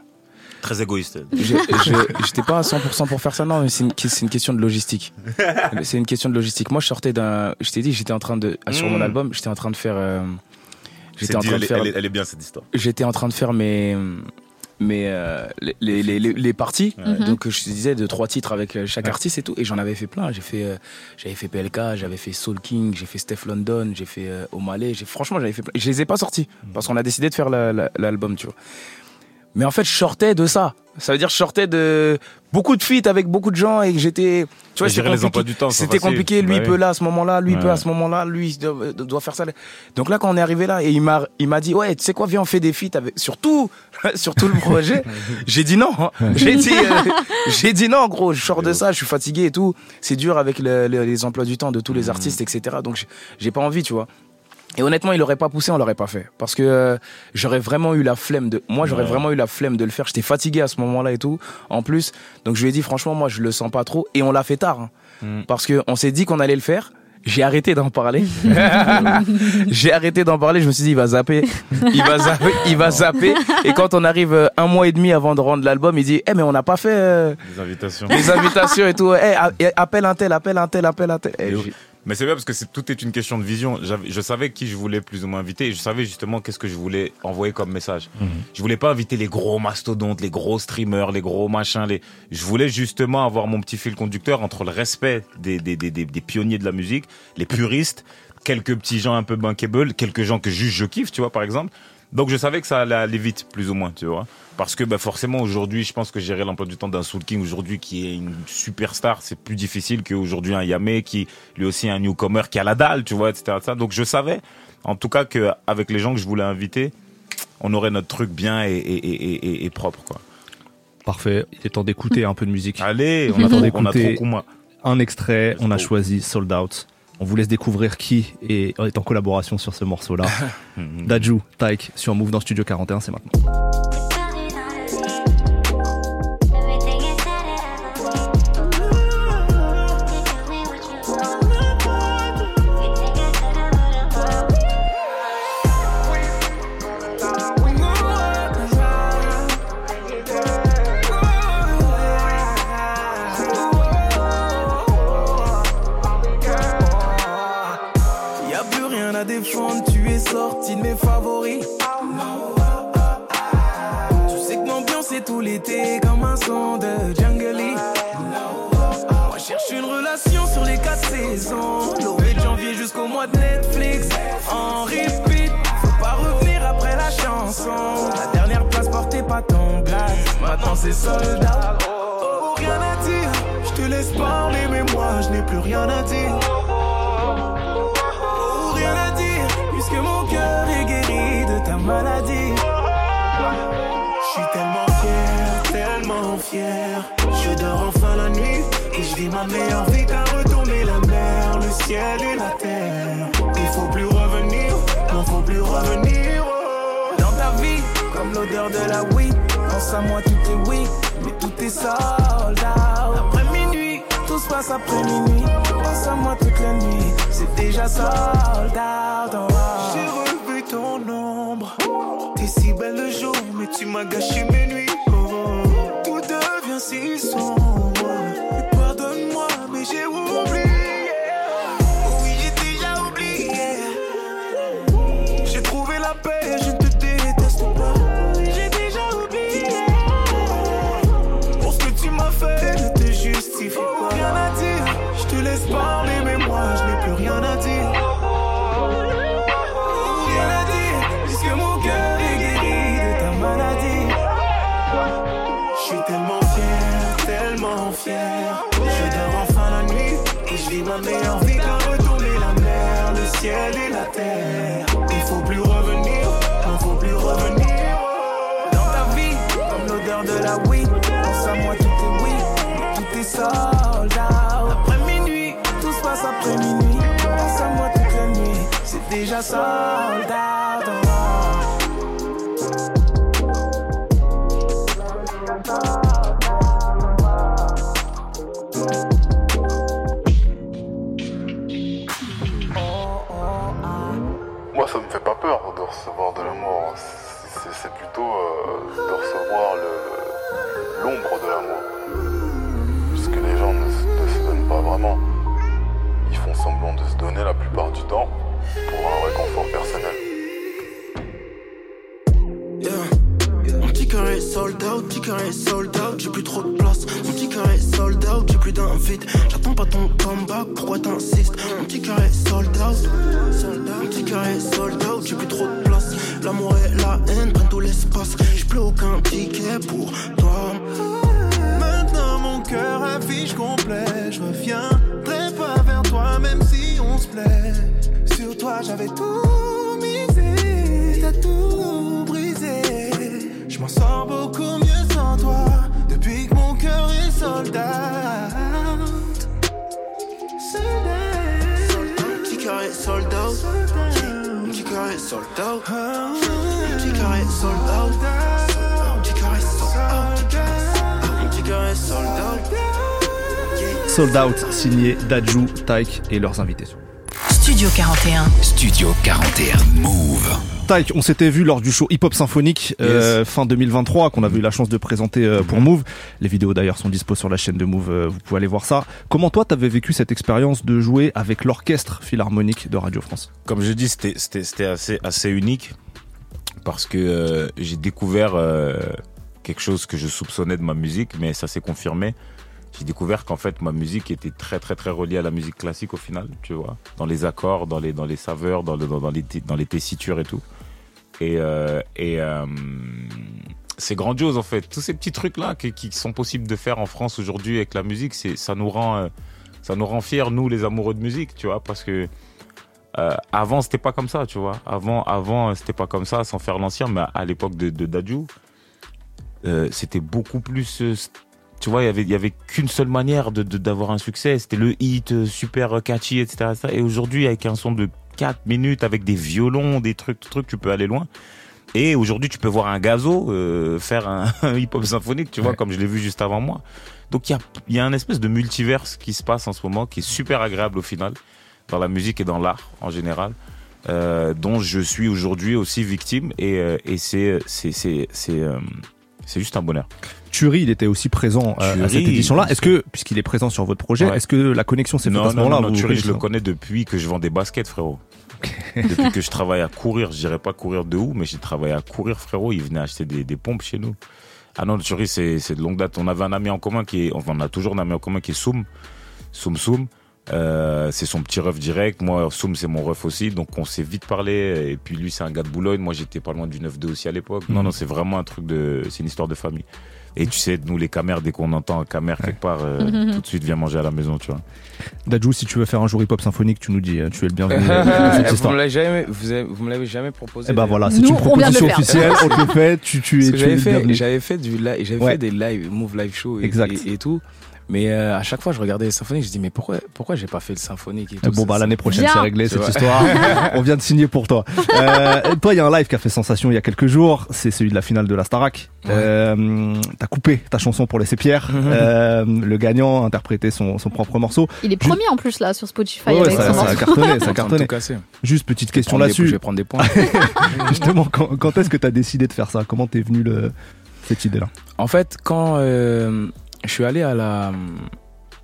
Très égoïste. J'étais pas à 100% pour faire ça, non, mais c'est une, une question de logistique. [laughs] C'est une question de logistique. Moi, je sortais d'un. Je t'ai dit, j'étais en train de. Sur mon Mm. album, j'étais en train de faire. J'étais en train elle, de faire. elle est, elle est bien cette histoire. J'étais en train de faire mes. mes euh, les, les, les, parties. Mhm. Donc, je disais de trois titres avec euh, chaque Ouais. artiste et tout. Et j'en avais fait plein. J'ai fait, euh, j'avais fait PLK, j'avais fait Soul King, j'ai fait Steph London, j'ai fait euh, O'Malley. J'ai, franchement, j'avais fait plein. Je les ai pas sortis parce qu'on a décidé de faire la- la- l'album, tu vois. Mais en fait, je sortais de ça. Ça veut dire, je sortais de beaucoup de feats avec beaucoup de gens et que j'étais. Tu vois, c'était compliqué. C'était compliqué. Lui, Bah il peut oui. là à ce moment-là. Lui, il peut Ouais. à ce moment-là. Lui, il doit, doit faire ça. Donc là, quand on est arrivé là, et il m'a, il m'a dit, ouais, tu sais quoi, viens, on fait des feats avec, sur tout, [laughs] sur tout le projet. [laughs] j'ai dit non. J'ai dit, euh, [laughs] j'ai dit non, gros. Je sors de ça, je suis fatigué et tout. C'est dur avec le- le- les emplois du temps de tous les artistes, etc. Donc, j'ai pas envie, tu vois. Et honnêtement, il aurait pas poussé, on l'aurait pas fait. Parce que euh, j'aurais vraiment eu la flemme de. Moi, j'aurais Ouais. vraiment eu la flemme de le faire. J'étais fatigué à ce moment-là et tout. En plus, donc je lui ai dit, franchement, moi, je le sens pas trop. Et on l'a fait tard. hein. Mm. Parce que on s'est dit qu'on allait le faire. J'ai arrêté d'en parler. [laughs] J'ai arrêté d'en parler. Je me suis dit, il va zapper. Il va zapper. Il va zapper. Et quand on arrive euh, un mois et demi avant de rendre l'album, il dit, eh, mais on n'a pas fait euh, Les invitations. les invitations et tout. Eh, eh, appelle un tel, appelle un tel, appelle un tel. Eh, Et j'ai- Mais c'est bien parce que c'est, tout est une question de vision. J'avais- je savais qui je voulais plus ou moins inviter et je savais justement qu'est-ce que je voulais envoyer comme message. Je voulais pas inviter les gros mastodontes, les gros streamers, les gros machins. Les... Je voulais justement avoir mon petit fil conducteur entre le respect des, des, des, des, des pionniers de la musique, les puristes, quelques petits gens un peu bankable, quelques gens que juste je kiffe, tu vois, par exemple. Donc je savais que ça allait aller vite, plus ou moins, tu vois. Parce que bah, forcément aujourd'hui, je pense que gérer l'emploi du temps d'un Soul King aujourd'hui qui est une superstar, c'est plus difficile qu'aujourd'hui un Yamé qui lui aussi est un newcomer qui a la dalle, tu vois, etc. etc. Donc je savais, en tout cas, qu'avec les gens que je voulais inviter, on aurait notre truc bien et, et, et, et, propre, quoi. Parfait. Il est temps d'écouter un peu de musique. Allez, on a, trop, on a trop. Un extrait, on a go. choisi Sold Out. On vous laisse découvrir qui est, est en collaboration sur ce morceau-là. [laughs] Daju, Taik, sur Move dans Studio 41, c'est maintenant. Maintenant soldat. Oh, rien à dire. Je te laisse parler, mais moi je n'ai plus rien à dire. Oh, rien à dire. Puisque mon cœur est guéri de ta maladie. Je suis tellement fier, tellement fier. Je dors enfin la nuit et je vis ma meilleure vie. T'as retourné la mer, le ciel et la terre. Il faut plus revenir, non faut plus revenir. Dans ta vie, comme l'odeur de la weed. Pense à moi, tout est oui, mais tout est sold out. Après minuit, tout se passe après minuit. Pense à moi toute la nuit, c'est déjà sold out. oh, oh. J'ai revu ton ombre. T'es si belle le jour, mais tu m'as gâché mes nuits. Oh, oh. Tout devient si sombre. Pardonne-moi, mais j'ai oublié. Sold out. Moi, ça me fait pas peur de recevoir de l'amour. C'est plutôt euh, de recevoir l'ombre de l'amour. Puisque les gens ne se donnent pas vraiment. Ils font semblant de se donner la plupart du temps pour un réconfort personnel. Mon petit cœur est sold out, petit cœur est sold out, j'ai plus trop de place. Mon petit cœur est sold out, j'ai plus d'invite. J'attends pas ton comeback, pourquoi t'insistes? Mon petit cœur est sold out, mon petit cœur est sold out, j'ai plus trop de place. L'amour et la haine prennent tout l'espace. J'ai plus aucun ticket pour toi. Maintenant mon cœur affiche complet. Je reviendrai pas vers toi, même si on se plaît. J'avais tout misé, t'as tout brisé. Je m'en sors beaucoup mieux sans toi. Depuis que mon cœur est sold out. Sold out. Mon petit cœur est sold out, mon petit cœur est sold out. Mon petit cœur est sold out, mon petit cœur est sold out. Mon petit cœur est sold out. Sold Out, signé Daju, Taik et leurs invités. Studio 41. Studio 41 Move. Taik, on s'était vu lors du show Hip Hop Symphonique euh, fin 2023 qu'on avait eu la chance de présenter euh, pour Move. Les vidéos d'ailleurs sont dispo sur la chaîne de Move, euh, vous pouvez aller voir ça. Comment toi t'avais vécu cette expérience de jouer avec l'orchestre philharmonique de Radio France? Comme je dis, c'était assez assez unique parce que euh, j'ai découvert euh, quelque chose que je soupçonnais de ma musique, mais ça s'est confirmé. J'ai découvert qu'en fait ma musique était très très très reliée à la musique classique au final, tu vois, dans les accords, dans les dans les saveurs, dans le, dans, les dans les tessitures et tout. Et euh, et euh, c'est grandiose en fait. Tous ces petits trucs là qui, sont possibles de faire en France aujourd'hui avec la musique, c'est ça nous rend euh, ça nous rend fiers nous les amoureux de musique, tu vois, parce que euh, avant c'était pas comme ça, tu vois. Avant avant c'était pas comme ça, sans faire l'ancien, mais à l'époque de, de Dadju, c'était beaucoup plus tu vois, il y avait, il y avait qu'une seule manière de, d'avoir un succès. C'était le hit euh, super catchy, etc. Et aujourd'hui, avec un son de 4 minutes, avec des violons, des trucs, trucs, tu peux aller loin. Et aujourd'hui, tu peux voir un gazo euh, faire un, [laughs] un hip-hop symphonique, tu vois, comme je l'ai vu juste avant moi. Donc il y a, y a un espèce de multiverse qui se passe en ce moment, qui est super agréable au final, dans la musique et dans l'art en général, euh, dont je suis aujourd'hui aussi victime. Et, euh, et c'est, c'est, c'est, c'est, euh, c'est juste un bonheur. Turi, il était aussi présent euh, à cette édition-là. Est-ce que, puisqu'il est présent sur votre projet, Ouais. est-ce que la connexion s'est faite à ce moment-là non, non, Thury, je le connais depuis que je vends des baskets, frérot. depuis que je [laughs] travaille à courir, je dirais pas courir de où, mais j'ai travaillé à courir, frérot. Il venait acheter des, des pompes chez nous. Ah non, Thury, c'est, c'est de longue date. On avait un ami en commun qui est, enfin, on a toujours un ami en commun qui est Soum. Soum Soum. Euh, c'est son petit ref direct. Moi, Soum, c'est mon ref aussi. Donc, on s'est vite parlé. Et puis, lui, c'est un gars de Boulogne. Moi, j'étais pas loin du 9-2 aussi à l'époque. Non, Mhm. non, c'est vraiment un truc de. C'est une histoire de famille. Et tu sais, nous, les camères, dès qu'on entend un camère quelque part, euh, tout de suite, viens manger à la maison, tu vois. Dadju, si tu veux faire un jour hip-hop symphonique, tu nous dis, hein, tu es le bienvenu. [laughs] euh, vous me l'avez jamais, vous, avez- vous me l'avez jamais proposé. Eh ben voilà, c'est Nous, une proposition officielle, on te le fait, tu, tu es, que tu es j'avais le fait, bienvenu. j'avais fait du live, j'avais Ouais. fait des live, move live show et, Exact. et, et tout. Mais euh, à chaque fois, je regardais les symphoniques, je dis mais pourquoi, pourquoi j'ai pas fait le symphonique et tout Bon bah l'année prochaine c'est réglé cette vrai. histoire. [laughs] On vient de signer pour toi. Euh, toi il y a un live qui a fait sensation il y a quelques jours, c'est celui de la finale de la Starac. Ouais. Euh, T'as coupé ta chanson pour laisser Pierre. [laughs] Euh, le gagnant a interprété son, son propre morceau. Il est premier en plus là sur Spotify Ouais, avec ça, son ça a cartonné, ça a [laughs] cartonné. Juste petite question des- Je là-dessus. vais prendre des points. Justement, quand, quand est-ce que t'as décidé de faire ça? Comment t'es venu le, cette idée-là? En fait, quand euh, je suis allé à la,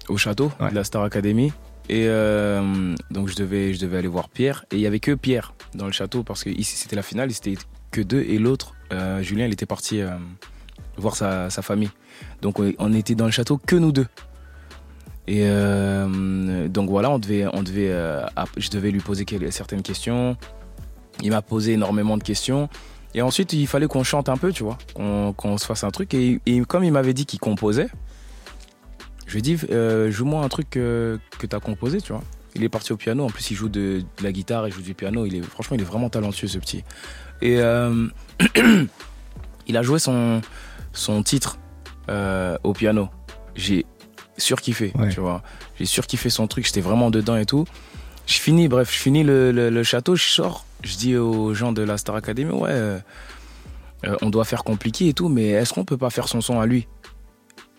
au château Ouais. de la Star Academy, et euh, donc je devais, je devais aller voir Pierre, et il y avait que Pierre dans le château parce que ici c'était la finale, c'était que deux, et l'autre, euh, Julien, il était parti euh, voir sa, sa famille. Donc on- était dans le château que nous deux. Et donc voilà, on devait, on devait, je devais lui poser certaines questions. Il m'a posé énormément de questions. Et ensuite, il fallait qu'on chante un peu, tu vois, qu'on se fasse un truc. Et, et comme il m'avait dit qu'il composait, je lui ai dit, euh, joue-moi un truc euh, que tu as composé, tu vois. Il est parti au piano, en plus il joue de, de la guitare, il joue du piano, il est, franchement il est vraiment talentueux ce petit. Et euh, [clears throat] il a joué son, son titre euh, au piano. J'ai surkiffé, Ouais. tu vois. J'ai surkiffé son truc, j'étais vraiment dedans et tout. Je finis, bref, je finis le, le- le château, je sors, je dis aux gens de la Star Academy, ouais, euh, on doit faire compliqué et tout, mais est-ce qu'on peut pas faire son son à lui?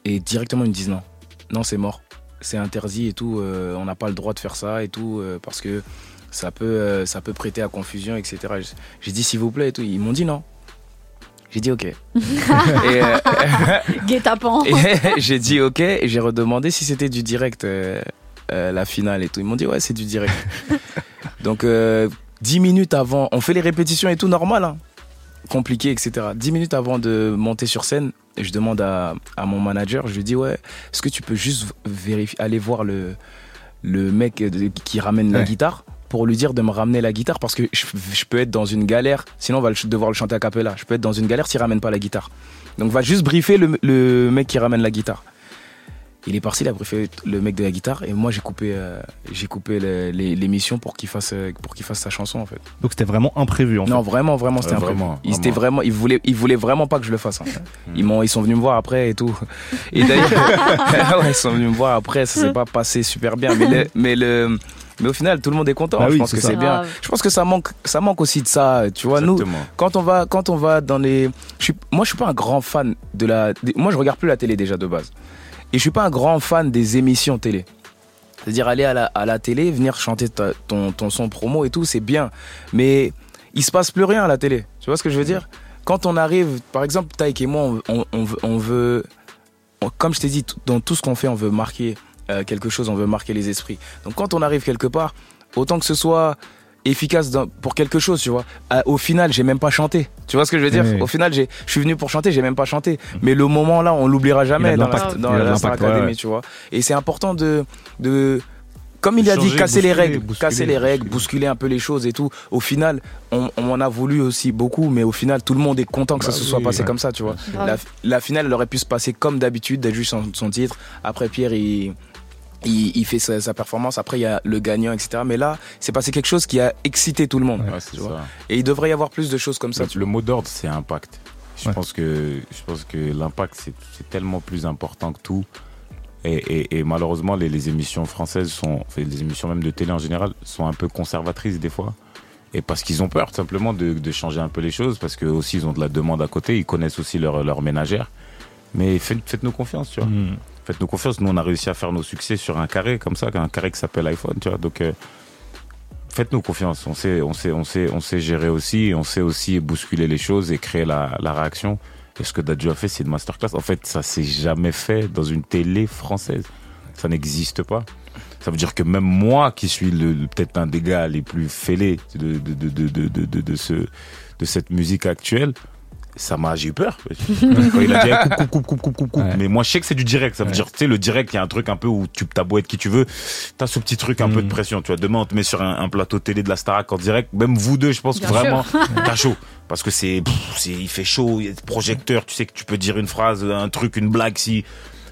Et directement ils me disent non, non c'est mort, c'est interdit et tout, euh, on n'a pas le droit de faire ça et tout, euh, parce que ça peut, euh, ça peut prêter à confusion, etc. J'ai dit s'il vous plaît et tout, ils m'ont dit non. J'ai dit ok. [laughs] et, [laughs] Guet-apens. [laughs] et j'ai dit ok et j'ai redemandé si c'était du direct la finale et tout. Ils m'ont dit ouais c'est du direct. Donc euh, 10 minutes avant, on fait les répétitions et tout normal, hein, compliqué etc. 10 minutes avant de monter sur scène, je demande à, à mon manager, je lui dis ouais est-ce que tu peux juste vérifier, aller voir le le mec qui ramène la guitare pour lui dire de me ramener la guitare parce que je, je peux être dans une galère, sinon on va devoir le chanter à cappella. Je peux être dans une galère s'il ramène pas la guitare. Donc va juste briefer le, le mec qui ramène la guitare. Il est parti, il a briefé le mec de la guitare et moi j'ai coupé, euh, j'ai coupé l'émission pour qu'il fasse, euh, pour qu'il fasse sa chanson en fait. Donc c'était vraiment imprévu en fait. Non vraiment, vraiment c'était imprévu. vraiment, Ils étaient vraiment. vraiment, ils voulaient, ils voulaient vraiment pas que je le fasse. hein. Ils m'ont, ils sont venus me voir après et tout. Et d'ailleurs, [laughs] [laughs] ouais, ils sont venus me voir après, ça s'est pas passé super bien, mais le, mais le, mais au final tout le monde est content. Bah je oui, pense que c'est bien. Grave. Je pense que ça manque, ça manque aussi de ça, tu vois. Nous, quand on va quand on va dans les je suis, moi je suis pas un grand fan de la moi je regarde plus la télé déjà de base et je suis pas un grand fan des émissions télé. C'est-à-dire aller à la, télé venir chanter ton, ton son promo et tout c'est bien. Mais il se passe plus rien à la télé. Tu vois ce que je veux dire? Quand on arrive par exemple Taïk et moi on, on- veut, comme je t'ai dit dans tout ce qu'on fait on veut marquer euh, quelque chose on veut marquer les esprits. Donc quand on arrive quelque part autant que ce soit efficace dans- pour quelque chose, tu vois. Euh, au final, j'ai même pas chanté. Tu vois ce que je veux dire? Oui. Au final, j'ai- je suis venu pour chanter, j'ai même pas chanté. Mais le moment là, on l'oubliera jamais dans la, l'impact. dans la Star l'impact, ouais, Academy, ouais. tu vois. Et c'est important de, de, comme il a dit, casser les règles, bousculer, casser les règles, bousculer. bousculer un peu les choses et tout. Au final, on, on en a voulu aussi beaucoup, mais au final, tout le monde est content que Bah ça se oui, soit passé ouais. comme ça, tu vois. La finale, elle aurait pu se passer comme d'habitude, d'être juste son, son titre. Après, Pierre, il, il, il fait sa, sa performance. Après, il y a le gagnant, etc. Mais là, c'est passé quelque chose qui a excité tout le monde. Ouais, c'est tu vois. ça. Et il devrait y avoir plus de choses comme ça. Le, le mot d'ordre, c'est impact. Je Ouais. pense que je pense que l'impact c'est tellement plus important que tout. Et, et- et malheureusement, les, les émissions françaises sont, enfin, les émissions même de télé en général, sont un peu conservatrices des fois. Et parce qu'ils ont peur tout simplement de, de changer un peu les choses, parce que aussi ils ont de la demande à côté, ils connaissent aussi leur, leur ménagère. Mais faites- faites-nous confiance, tu vois. Mhm. Faites-nous confiance. Nous, on a réussi à faire nos succès sur un carré comme ça, un carré qui s'appelle iPhone, tu vois. Donc, euh, faites-nous confiance. On sait, on sait, on sait, on sait gérer aussi. On sait aussi bousculer les choses et créer la, la réaction. Et ce que Dadju a fait, c'est une masterclass. En fait, ça s'est jamais fait dans une télé française. Ça n'existe pas. Ça veut dire que même moi, qui suis peut-être un des gars les plus fêlés de, de, de, de, de, de, de ce, de cette musique actuelle, ça m'a, j'ai eu peur. [laughs] Quand il a dit coupe, coupe, coupe, coupe, coupe, coupe, coupe. Ouais. Mais moi, je sais que c'est du direct. Ça veut Ouais. dire, tu sais, le direct, il y a un truc un peu où tu t'as beau être qui tu veux, t'as ce petit truc un peu de Mm. pression. Tu vois, demain, on te met sur un, un plateau télé de la Starac en direct. Même vous deux, je pense que vraiment, [laughs] t'as chaud. Parce que c'est, il fait chaud, il y a des projecteurs, tu sais que tu peux dire une phrase, un truc, une blague, si,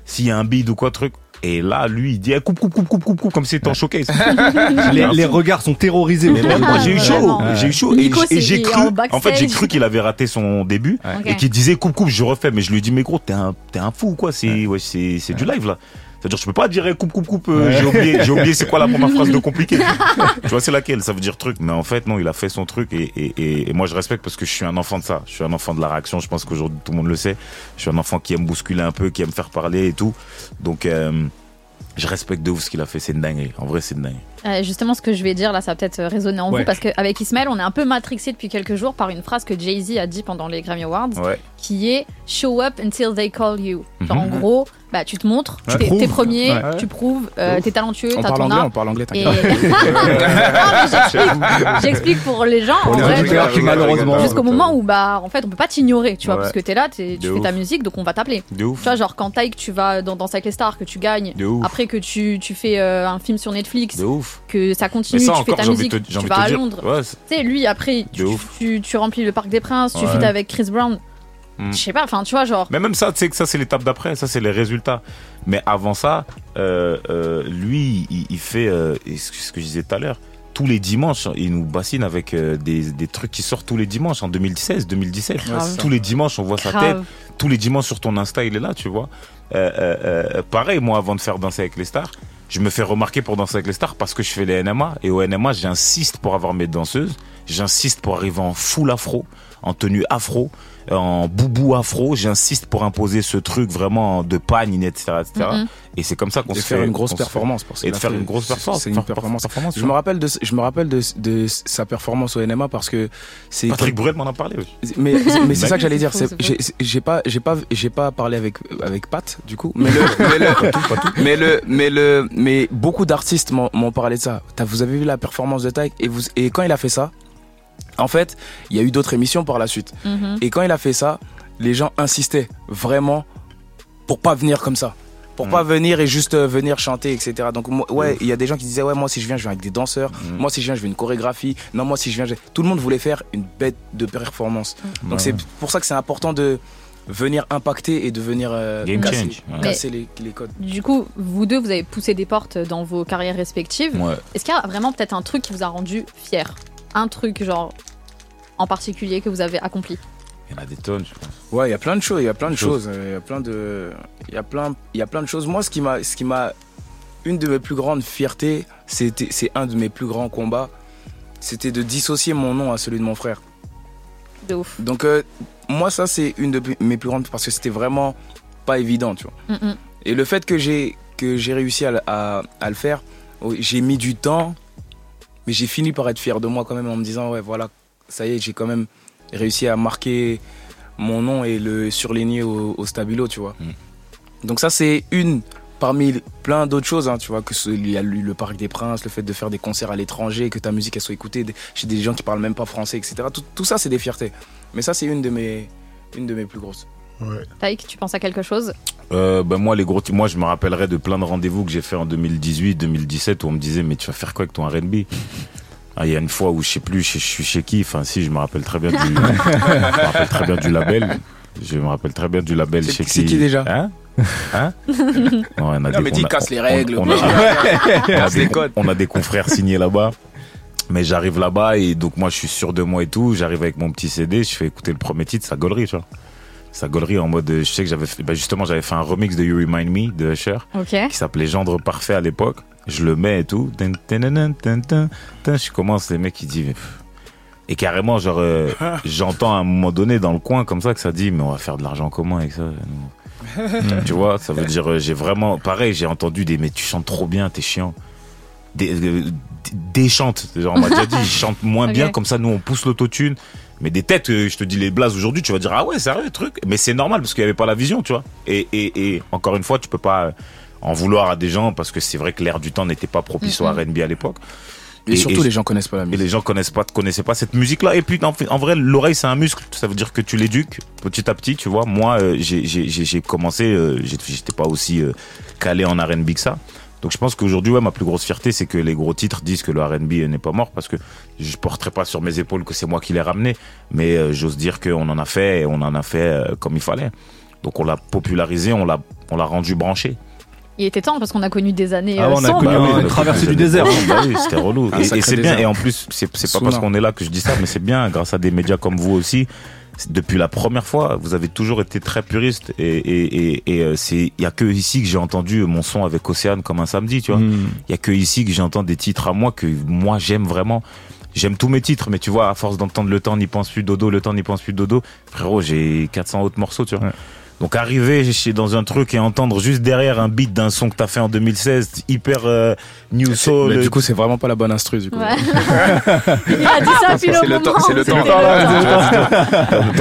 s'il y a un bide ou quoi, truc. Et là, lui, il dit, eh, coupe, coupe, coupe, coupe, coupe, coupe, comme si c'était en showcase. [laughs] Les, les regards sont terrorisés. Mais même moi, j'ai eu chaud, j'ai eu chaud. Et, Nico, et j'ai c'est cru, en en fait, j'ai cru qu'il avait raté son début et qu'il disait coupe, coupe, je refais. Mais je lui ai dit, mais gros, t'es un, t'es un fou, quoi. C'est, ouais, c'est, c'est du live, là. C'est-à-dire, je peux pas dire eh, coupe, coupe, coupe, euh, j'ai oublié, j'ai oublié c'est quoi la première phrase de [laughs] compliqué. tu vois, c'est laquelle, ça veut dire truc. Mais en fait, non, il a fait son truc et, et, et, et moi, je respecte parce que je suis un enfant de ça. Je suis un enfant de la réaction. Je pense qu'aujourd'hui, tout le monde le sait. Je suis un enfant qui aime bousculer un peu, qui aime faire parler et tout. Donc, euh, je respecte de ouf ce qu'il a fait. C'est une dinguerie. En vrai, c'est une dinguerie. Euh, justement, ce que je vais dire là, ça va peut-être euh, résonner en Ouais. vous parce qu'avec Ismaël, on est un peu matrixé depuis quelques jours par une phrase que Jay-Z a dit pendant les Grammy Awards Ouais. qui est Show up until they call you. Genre, Mhm. en gros, bah, tu te montres, Tu t'es premier, Ouais. tu prouves, euh, t'es talentueux, On t'as parle ton anglais, art. on parle anglais, Et- t'inquiète. [laughs] Non, mais [laughs] j'explique- pour les gens. Pour en les vrai, auditeurs qui, malheureusement, Jusqu'au moment où, bah, en fait, on peut pas t'ignorer, tu vois, Ouais. parce que t'es là, t'es- tu fais ta musique, donc on va t'appeler. De ouf. Tu vois, genre quand Taïk, tu vas dans Danse avec les stars, que tu gagnes, après que tu, tu fais euh, un film sur Netflix, De ouf. Que ça continue, ça tu fais ta musique, te- tu vas à Londres. ouais, tu sais, lui, après, tu, remplis le Parc des Princes, tu fais avec Chris Brown. Mm. Je sais pas, enfin, tu vois, genre. Mais même ça, tu sais que ça, c'est l'étape d'après. Ça, c'est les résultats. Mais avant ça, euh, euh, lui, il, il fait euh, ce que- je disais tout à l'heure. Tous les dimanches, il nous bassine avec des, des trucs qui sortent tous les dimanches en 2016, 2017. Grave. Tous les dimanches, on voit sa tête. Tous les dimanches sur ton Insta, il est là, tu vois. Pareil, moi, avant de faire Danser avec les stars, je me fais remarquer pour Danser avec les stars parce que je fais les NMA. Et au NMA, j'insiste pour avoir mes danseuses. J'insiste pour arriver en full afro, en tenue afro, en boubou afro. J'insiste pour imposer ce truc vraiment de pagne, etc. etc. Et c'est comme ça qu'on Et se faire fait une grosse performance parce Et qu'il de a faire une grosse performance. C'est une performance. performance Je me rappelle de, je me rappelle de, de sa performance au NMA parce que c'est. Patrick Bruel m'en a parlé. oui. Mais, mais c'est [laughs] ça que j'allais dire. J'ai pas, j'ai pas, j'ai pas parlé avec avec Pat du coup. Mais le, [laughs] mais le, mais le, mais le, mais beaucoup d'artistes m'ont parlé de ça. Vous avez vu la performance de Tyke et vous et quand il a fait ça, en fait, il y a eu d'autres émissions par la suite. Mhm. Et quand il a fait ça, les gens insistaient vraiment pour pas venir comme ça. Pour Mm. pas venir et juste euh, venir chanter, etc. Donc, moi, ouais, il y a des gens qui disaient, ouais, moi, si je viens, je viens avec des danseurs. Mm. Moi, si je viens, je veux une chorégraphie. Non, moi, si je viens, je... tout le monde voulait faire une bête de performance. Donc, Ouais. c'est pour ça que c'est important de venir impacter et de venir euh, Game casser, change, ouais. casser les, les codes. Du coup, vous deux, vous avez poussé des portes dans vos carrières respectives. Ouais. Est-ce qu'il y a vraiment peut-être un truc qui vous a rendu fier? Un truc, genre, en particulier que vous avez accompli Il y en a des tonnes, je pense. Ouais, il y a plein de choses, il y a plein de Choses. euh, il y a plein de, il y a plein, il y a plein de choses. Moi, ce qui m'a, ce qui m'a, une de mes plus grandes fiertés, c'était, c'est un de mes plus grands combats, c'était de dissocier mon nom à celui de mon frère. De ouf. Donc, euh, moi, ça, c'est une de mes plus grandes parce que c'était vraiment pas évident, tu vois. Mm, mm. Et le fait que j'ai, que j'ai réussi à, le- à, à le faire, oui, j'ai mis du temps, mais j'ai fini par être fier de moi quand même en me disant, ouais, voilà, ça y est, j'ai quand même réussi à marquer mon nom et le surligner au, au stabilo, tu vois. Donc ça, c'est une parmi plein d'autres choses, hein, tu vois, que ce- il y a le, Parc des Princes, le fait de faire des concerts à l'étranger, que ta musique elle soit écoutée chez des gens qui parlent même pas français, etc. Tout, tout ça, c'est des fiertés. Mais ça, c'est une de mes, une de mes plus grosses. Taïk, tu penses à quelque chose? Euh, ben moi les gros moi je me rappellerai de plein de rendez-vous que j'ai fait en 2018 2017 où on me disait mais tu vas faire quoi avec ton R&B Ah, il y a une fois où je sais plus je, je suis chez qui. Enfin si je me rappelle très bien du [laughs] je me rappelle très bien du label. Je me rappelle très bien du label C'est- chez c'est qui déjà? Hein? Hein? [laughs] Non, on a Non, des- mais dis, [laughs] on a- casse les on- règles, on, on a Casse les des, codes. on a des confrères signés là-bas. Mais j'arrive là-bas et donc moi je suis sûr de moi et tout. J'arrive avec mon petit CD je fais écouter le premier titre sa gaulerie tu vois sa gaulerie en mode je sais que j'avais fait- bah, justement j'avais fait un remix de You Remind Me de Usher qui s'appelait Gendre Parfait à l'époque. Je le mets et tout. Je commence, les mecs, ils disent. Et carrément, genre, euh, [laughs] j'entends à un moment donné dans le coin comme ça que ça dit, mais on va faire de l'argent en commun avec ça. [laughs] tu vois, ça veut dire, euh, j'ai vraiment. Pareil, j'ai entendu des, mais tu chantes trop bien, t'es chiant. Des, euh, des chantes. Genre, on m'a déjà dit, [laughs] ils chantent moins bien, comme ça, nous, on pousse l'autotune. Mais des têtes, euh, je te dis les blazes aujourd'hui, tu vas dire, ah ouais, sérieux, truc. Mais c'est normal parce qu'il n'y avait pas la vision, tu vois. Et, et, et encore une fois, tu peux pas euh, en vouloir à des gens parce que c'est vrai que l'air du temps n'était pas propice au. R&B à l'époque. Et, surtout, les gens connaissent pas la musique. Et les gens connaissent pas, connaissaient pas cette musique-là. Et puis, en, en vrai, l'oreille, c'est un muscle. Ça veut dire que tu l'éduques petit à petit, tu vois. Moi, euh, j'ai- commencé, euh, j'étais pas aussi euh, calé en R&B que ça. Donc je pense qu'aujourd'hui, ouais, ma plus grosse fierté, c'est que les gros titres disent que le R&B n'est pas mort parce que je porterai pas sur mes épaules que c'est moi qui l'ai ramené, mais euh, j'ose dire qu'on en a fait et on en a fait euh, comme il fallait. Donc on l'a popularisé, on l'a, on l'a rendu branché. Il était temps parce qu'on a connu des années Ah, euh, on a connu Bah oui, une bah, traversée depuis du désert. années- Bah oui, c'était relou. Un Et, et c'est bien. Et en plus, c'est c'est pas parce qu'on est là que je dis ça, mais c'est bien grâce à des médias comme vous aussi. Depuis la première fois, vous avez toujours été très puriste et, et, et, et, euh, c'est il y a que ici que j'ai entendu mon son avec Océane comme un samedi, tu vois. Hmm. Il y a que ici que j'entends des titres à moi que moi j'aime vraiment. J'aime tous mes titres, mais tu vois, à force d'entendre le temps n'y pense plus dodo, le temps n'y pense plus dodo, frérot, j'ai 400 autres morceaux, tu vois. Ouais. Donc arriver chez- dans un truc et entendre juste derrière un beat d'un son que t'as fait en 2016, hyper euh, new soul. Mais du coup, c'est vraiment pas la bonne instru, du coup. Ouais. [laughs] Il a dit ça C'est le le temps- c'est le temps. C'était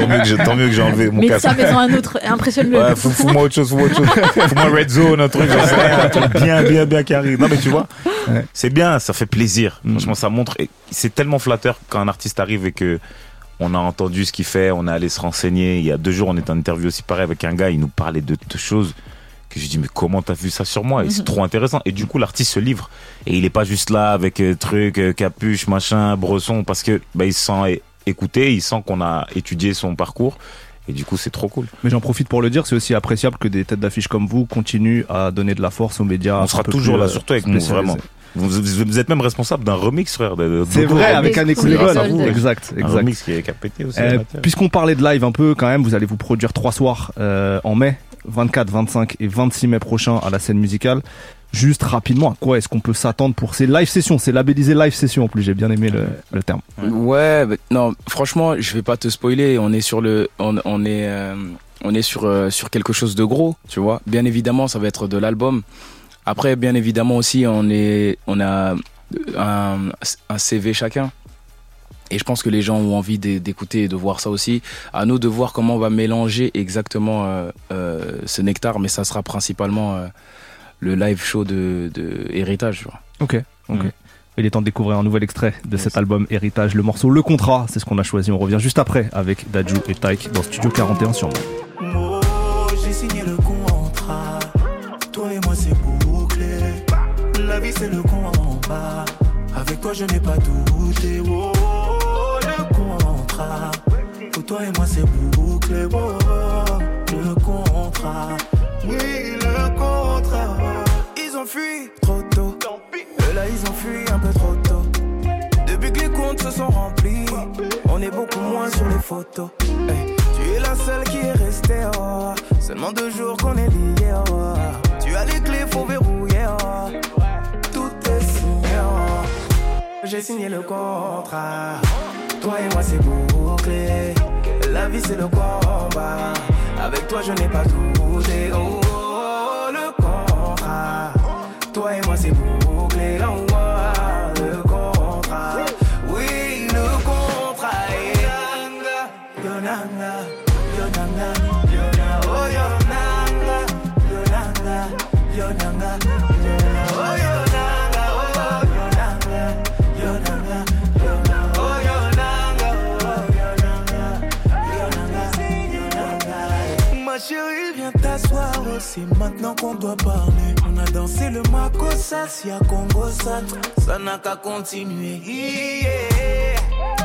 tant, mieux que tant mieux que j'ai enlevé mon Mais casque. ça maison un autre. Impressionne-le. Ouais, fous- fous-moi autre chose, fous-moi autre chose. [laughs] Fous-moi Red Zone, un truc, j'en sais rien, un truc bien, bien, bien qui arrive. Non, mais tu vois, c'est bien, ça fait plaisir. Mm. Franchement, ça montre, et c'est tellement flatteur quand un artiste arrive et que on a entendu ce qu'il fait, on est allé se renseigner. Il y a deux jours, on était en interview aussi pareil avec un gars, il nous parlait de, de choses que j'ai dit, mais comment t'as vu ça sur moi? Et c'est Mhm. trop intéressant. Et du coup, l'artiste se livre. Et il est pas juste là avec euh, truc, euh, capuche, machin, bresson, parce que, bah, il se sent écouté, il sent qu'on a étudié son parcours. Et du coup, c'est trop cool. Mais j'en profite pour le dire, c'est aussi appréciable que des têtes d'affiche comme vous continuent à donner de la force aux médias. On sera toujours plus, là, euh, surtout avec nous, vraiment. Vous, vous- vous êtes même responsable d'un remix, frère. de- de- C'est vrai, avec de Exlegol, solde. exact, Un exact. remix qui, est- qui a pété aussi. Euh. Puisqu'on parlait de live un peu quand même, vous allez vous produire trois soirs euh, en mai, 24, 25 et 26 mai prochain à la scène musicale. Juste rapidement, à quoi est-ce qu'on peut s'attendre pour ces live sessions C'est labellisé live session en plus, j'ai bien aimé le, le terme. Ouais, bah, non, franchement, je vais pas te spoiler. On est sur le, on, on est, euh, on est sur euh, sur quelque chose de gros, tu vois. Bien évidemment, ça va être de l'album. Après, bien évidemment aussi, on est, on a un, un CV chacun. Et je pense que les gens ont envie d'é- d'écouter et de voir ça aussi. À nous de voir comment on va mélanger exactement euh, euh, ce nectar, mais ça sera principalement euh, le live show de, de Héritage. Ok, ok. Mhm. Il est temps de découvrir un nouvel extrait de cet album Héritage, le morceau Le Contrat, c'est ce qu'on a choisi. On revient juste après avec Daju et Taïk dans Studio 41 sur Move. Je n'ai pas douté. Oh, le contrat. Pour toi et moi, c'est bouclé. Oh, le contrat. Oui, le contrat. Ils ont fui trop tôt. Eux, là, ils ont fui un peu trop tôt. Depuis que les comptes se sont remplis, on est beaucoup moins sur les photos. Tu es la seule qui est restée, oh. Seulement deux jours qu'on est liés, oh. Tu as les clés, faut verrouiller, J'ai signé le contrat. Toi et moi, c'est bouclé. La vie, c'est le combat. Avec toi, je n'ai pas douté, oh. Le contrat. Toi et moi, c'est bouclé, maintenant qu'on doit parler. On a dansé le Makossa, si à Congo ça, ça n'a qu'à continuer.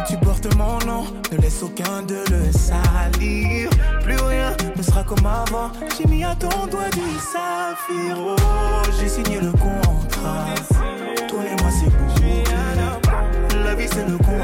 Tu portes mon nom, ne laisse aucun de le salir. Plus rien ne sera comme avant. J'ai mis à ton doigt du saphir. Oh, j'ai signé le contrat. Toi et moi, c'est bouclé. La vie, c'est le combat.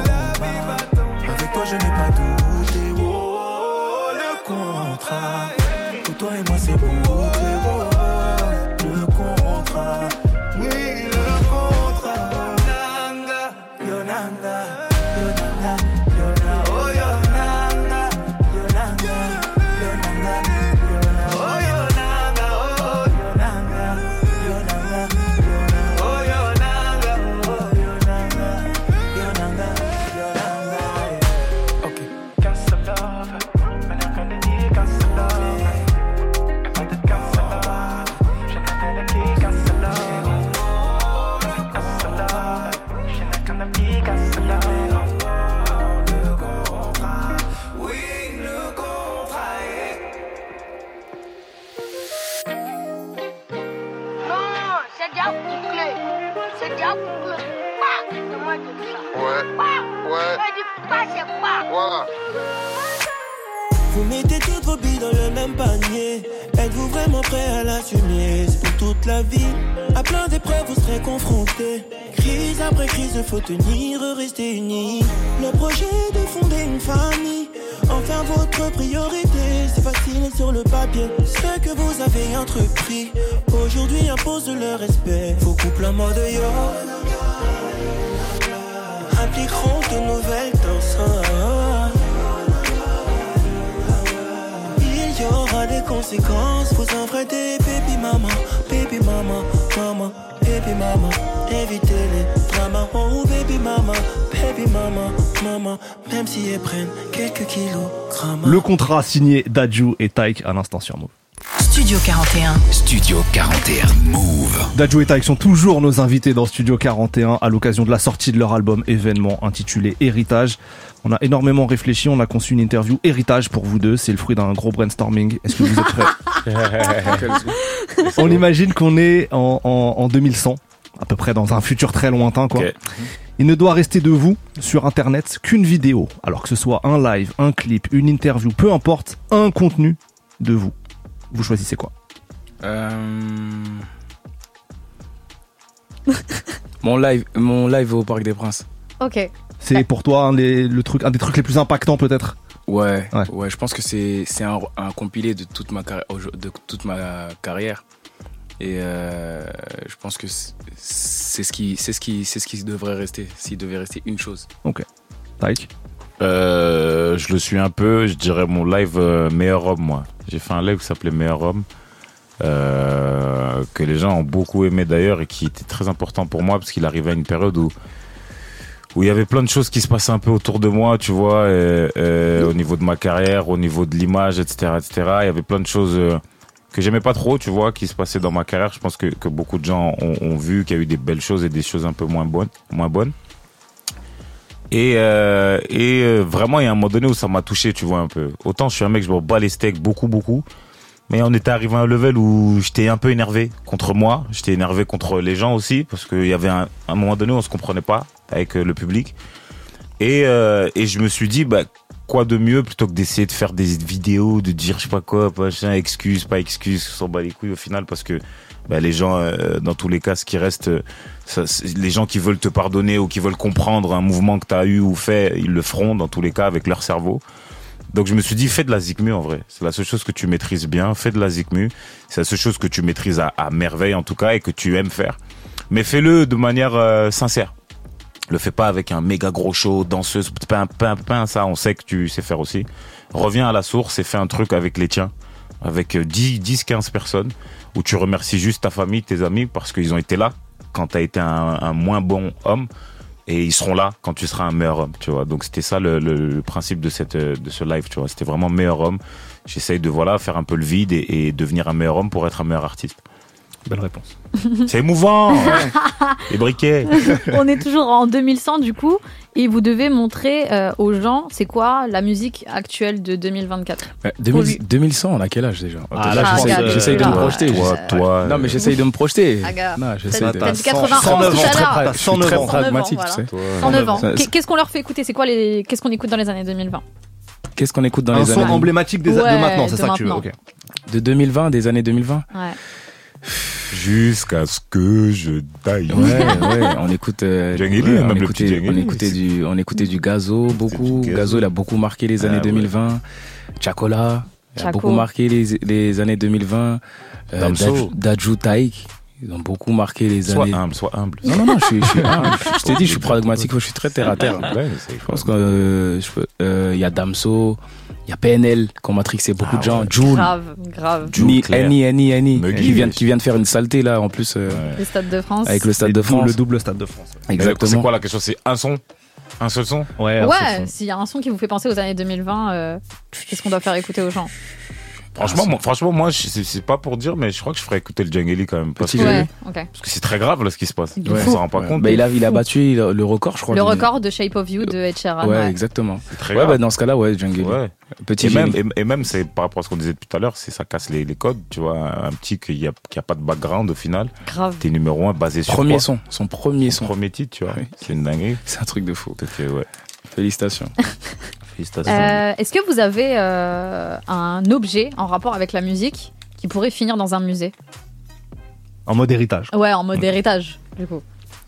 Signé Daju et Taïk à l'instant sur Move. Studio 41. Studio 41 Move. Daju et Taïk sont toujours nos invités dans Studio 41 à l'occasion de la sortie de leur album événement intitulé Héritage. On a énormément réfléchi, on a conçu une interview Héritage pour vous deux. C'est le fruit d'un gros brainstorming. Est-ce que vous êtes prêts [laughs] On imagine qu'on est en, en, en 2100, à peu près dans un futur très lointain, quoi. Il ne doit rester de vous sur internet qu'une vidéo, alors que ce soit un live, un clip, une interview, peu importe, un contenu de vous. Vous choisissez quoi Euh, [laughs] mon live, mon live au Parc des Princes. Ok. C'est pour toi un des, le truc, un des trucs les plus impactants peut-être? Ouais, Ouais. ouais, je pense que c'est c'est un, un compilé de toute ma carrière, de toute ma carrière. Et euh, je pense que c'est ce qui c'est ce qui c'est ce qui devrait rester, s'il devait rester une chose. Ok. Taïk? Euh, je le suis un peu, je dirais mon live euh, Meilleur Homme, moi. J'ai fait un live qui s'appelait Meilleur Homme, euh, que les gens ont beaucoup aimé d'ailleurs et qui était très important pour moi parce qu'il arrivait à une période où où il y avait plein de choses qui se passaient un peu autour de moi, tu vois, et- et au niveau de ma carrière, au niveau de l'image, etc., etc. Il y avait plein de choses euh, que j'aimais pas trop, tu vois, qui se passaient dans ma carrière. Je pense que, que beaucoup de gens ont, vu qu'il y a eu des belles choses et des choses un peu moins bonnes, moins bonnes. Et, euh, et euh, vraiment, il y a un moment donné où ça m'a touché, tu vois, un peu. Autant je suis un mec, je me bats les steaks beaucoup, beaucoup. Mais on était arrivé à un level où j'étais un peu énervé contre moi. J'étais énervé contre les gens aussi, parce qu'il y avait un, un moment donné où on se comprenait pas avec euh, le public. Et, et je me suis dit, bah, quoi de mieux plutôt que d'essayer de faire des vidéos, de dire je sais pas quoi, machin, excuse, pas excuse, on s'en bat les couilles au final, parce que bah, les gens, euh, dans tous les cas, ce qui reste, euh, ça, les gens qui veulent te pardonner ou qui veulent comprendre un mouvement que tu as eu ou fait, ils le feront dans tous les cas avec leur cerveau. Donc je me suis dit, fais de la zikmu en vrai. C'est la seule chose que tu maîtrises bien. Fais de la zikmu. C'est la seule chose que tu maîtrises à, à merveille en tout cas et que tu aimes faire. Mais fais-le de manière euh, sincère. Le fais pas avec un méga gros show, danseuse, pain, pain, pain, ça on sait que tu sais faire aussi. Reviens à la source et fais un truc avec les tiens, avec euh, 10, 10, 15 personnes, où tu remercies juste ta famille, tes amis, parce qu'ils ont été là quand tu as été un, moins bon homme, et ils seront là quand tu seras un meilleur homme, tu vois. Donc c'était ça le, principe euh, de ce live, tu vois. C'était vraiment meilleur homme. J'essaye de voilà faire un peu le vide et, et devenir un meilleur homme pour être un meilleur artiste. Belle réponse. C'est émouvant [laughs] Les briquets On est toujours en 2100 du coup, et vous devez montrer euh, aux gens c'est quoi la musique actuelle de 2024. Euh, 2000 2100, on a quel âge déjà? Ah, là, je Ah, regarde, euh, J'essaye de me projeter. Toi, toi. Non, mais j'essaye de me projeter. Ah. Non, j'essaye T'as de. t'as dit 91 109 tout ans, à l'heure. près. Je suis très 109 ans. pragmatique, tu sais. Toi. 109 ans. Qu'est-ce qu'on leur fait écouter? C'est quoi les Qu'est-ce qu'on écoute dans les années 2020 Qu'est-ce qu'on écoute dans un les son années emblématique des, Ouais, de maintenant, c'est de ça que tu veux. de 2020, des années 2020 Ouais. Jusqu'à ce que je taille. Ouais, ouais, on écoute. euh, Djangeli, ouais, même on le écoutait, Djangeli. on écoutait du, on écoutait du Gazo beaucoup. du Gazo. Gazo, il a beaucoup marqué les années Ah, ouais. 2020. Chakola, il a beaucoup marqué les, les années 2020. Euh, Daju Taïk, ils ont beaucoup marqué les Sois années. humble, sois humble. Non, non, non, je suis, je suis, [laughs] je t'ai dit, je suis pragmatique, je suis très terre à terre. Ouais, c'est- Je pense qu'il y a Damso, il y a PNL, qui ont matrixé beaucoup Ah de gens. ouais. Joule, Grave, grave. Joule. Annie, Annie, Annie, qui vient, qui vient de faire une saleté là, en plus, euh, Ouais. Le Stade de France. avec le Stade de France. Le double Stade de France. C'est Exactement. quoi la question C'est un son? Un seul son? Ouais, Ouais, s'il y a un son qui vous fait penser aux années 2020, euh, qu'est-ce qu'on doit faire écouter aux gens? Franchement, moi, franchement, moi, c'est pas pour dire, mais je crois que je ferais écouter le Djangeli quand même. Parce que Ouais, ok. parce que c'est très grave là ce qui se passe. De On s'en rend pas Ouais. compte. Bah, il, a, il a battu le, le record, je crois. Le record de Shape of You de Ed Sheeran. Ouais, ouais. exactement. très Ouais, grave. bah, dans ce cas-là, ouais. Ouais. Petit et même, et, et même c'est par rapport à ce qu'on disait tout à l'heure, c'est ça casse les, les codes, tu vois, un petit qui a, qui a pas de background au final. Grave. T'es numéro un basé sur Premier quoi son, son premier son. Premier titre, tu vois. Oui. C'est une dinguerie. C'est un truc de fou. Euh, ouais. Félicitations. [laughs] Félicitations. Euh, Est-ce que vous avez euh, un objet en rapport avec la musique qui pourrait finir dans un musée? En mode héritage. Ouais, en mode héritage, du coup.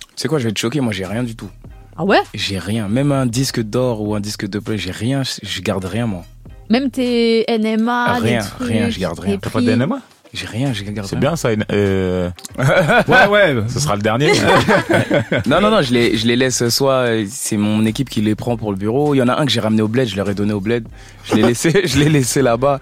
Tu sais quoi, je vais te choquer, moi j'ai rien du tout. Ah ouais? J'ai rien. Même un disque d'or ou un disque de play, j'ai rien, je garde rien moi. Même tes NMA, Rien, des trucs, rien, je garde rien. T'as pas de. NMA J'ai rien, je garde C'est bien ça. une- euh, [laughs] Ouais, ouais. Ce sera le dernier. [laughs] Non, non, non, je les, je les laisse soit, c'est mon équipe qui les prend pour le bureau. Il y en a un que j'ai ramené au bled, je leur ai donné au bled. Je l'ai laissé, [laughs] je l'ai laissé là-bas.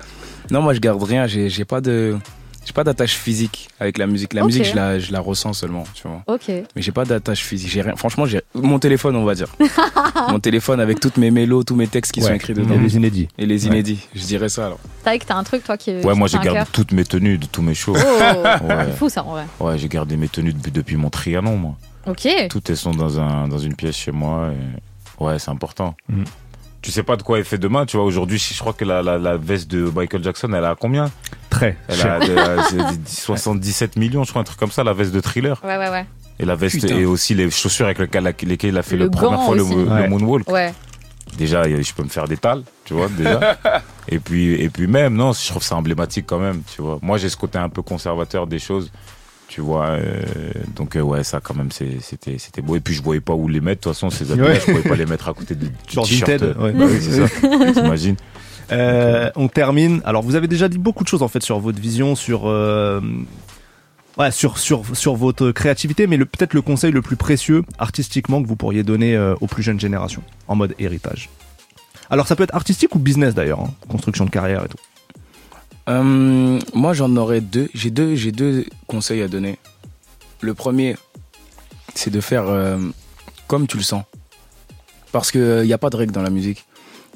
Non, moi je garde rien, j'ai j'ai pas de, j'ai pas d'attache physique avec la musique. La musique, je la, je la ressens seulement, tu vois. Ok. Mais j'ai pas d'attache physique. J'ai rien. Franchement, j'ai mon téléphone, on va dire. [laughs] mon téléphone avec toutes mes mélos, tous mes textes qui sont écrits Et dedans. les inédits. Et les Ouais. inédits. Je dirais ça alors. Taïk, t'as un truc, toi, qui. Ouais, qui moi garde cœur toutes mes tenues de tous mes shows. Oh, [laughs] Ouais. fou ça en vrai. Ouais, j'ai gardé mes tenues depuis, depuis mon trianon, moi. Ok. Toutes elles sont dans, un, dans une pièce chez moi. et- Ouais, c'est important. Mhm. Tu sais pas de quoi elle fait demain, tu vois. Aujourd'hui, je crois que la, la, la veste de Michael Jackson, elle a combien? Très Elle cher. a de- euh, c'est 77 millions, je crois, un truc comme ça, la veste de thriller. Ouais, ouais, ouais. Et la veste Putain. et aussi les chaussures avec lesquelles, lesquelles il a fait Le la première fois le, moonwalk. Ouais. Déjà, je peux me faire des tales, tu vois, déjà. [laughs] et puis, et puis même, non, je trouve ça emblématique quand même, tu vois. Moi, j'ai ce côté un peu conservateur des choses, tu vois. euh, donc, euh, ouais, ça, quand même, c'était, c'était beau. Et puis, je voyais pas où les mettre. De toute façon, ces habits Ouais. je pouvais pas les mettre à côté de [laughs] du t-shirt. Ouais. Bah oui, c'est ça. [laughs] T'imagines Euh, on termine. Alors, vous avez déjà dit beaucoup de choses en fait sur votre vision, sur euh, ouais, sur sur sur votre créativité, mais peut-être le conseil le plus précieux artistiquement que vous pourriez donner aux plus jeunes générations en mode héritage. Alors, ça peut être artistique ou business d'ailleurs, hein, construction de carrière et tout. Euh, moi, j'en aurais deux. J'ai deux, conseils à donner. Le premier, c'est de faire euh, comme tu le sens. Parce qu'il n'y a pas de règle dans la musique.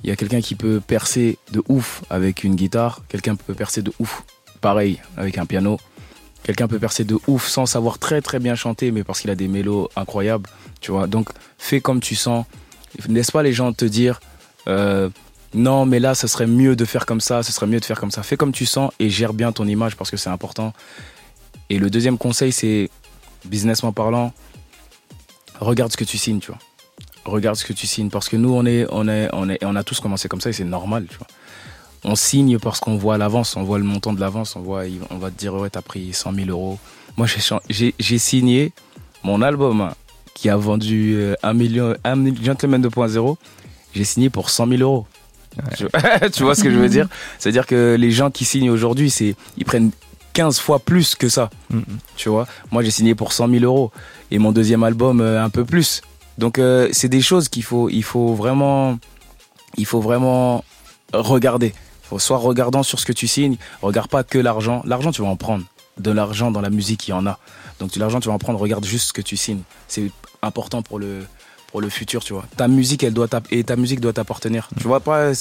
Il y a quelqu'un qui peut percer de ouf avec une guitare, quelqu'un peut percer de ouf, pareil, avec un piano. Quelqu'un peut percer de ouf sans savoir très très bien chanter, mais parce qu'il a des mélos incroyables, tu vois. Donc, fais comme tu sens. Laisse pas les gens te dire, euh, non, mais là, ce serait mieux de faire comme ça, ce serait mieux de faire comme ça. Fais comme tu sens et gère bien ton image parce que c'est important. Et le deuxième conseil, c'est, businessment parlant, regarde ce que tu signes, tu vois. Regarde ce que tu signes parce que nous, on, est, on, est, on, est, on a tous commencé comme ça et c'est normal, tu vois. On signe parce qu'on voit l'avance, on voit le montant de l'avance, on, voit, on va te dire, ouais, t'as pris 100 000 euros. Moi, j'ai signé mon album qui a vendu euh, 1 million, 1 million Gentleman 2.0. J'ai signé pour 100 000 euros. Tu, [laughs] tu vois ce que je veux dire? C'est-à-dire que les gens qui signent aujourd'hui, c'est ils prennent 15 fois plus que ça. Tu vois? Moi, j'ai signé pour 100 000 euros. Et mon deuxième album, euh, un peu plus. Donc, euh, c'est des choses qu'il faut, il faut vraiment, il faut vraiment regarder. Faut soit regardant sur ce que tu signes, regarde pas que l'argent. L'argent, tu vas en prendre. De l'argent dans la musique, il y en a. Donc, de l'argent, tu vas en prendre. Regarde juste ce que tu signes. C'est important pour le, pour le futur, tu vois. Ta musique, elle doit et ta musique doit t'appartenir. Tu vois pas,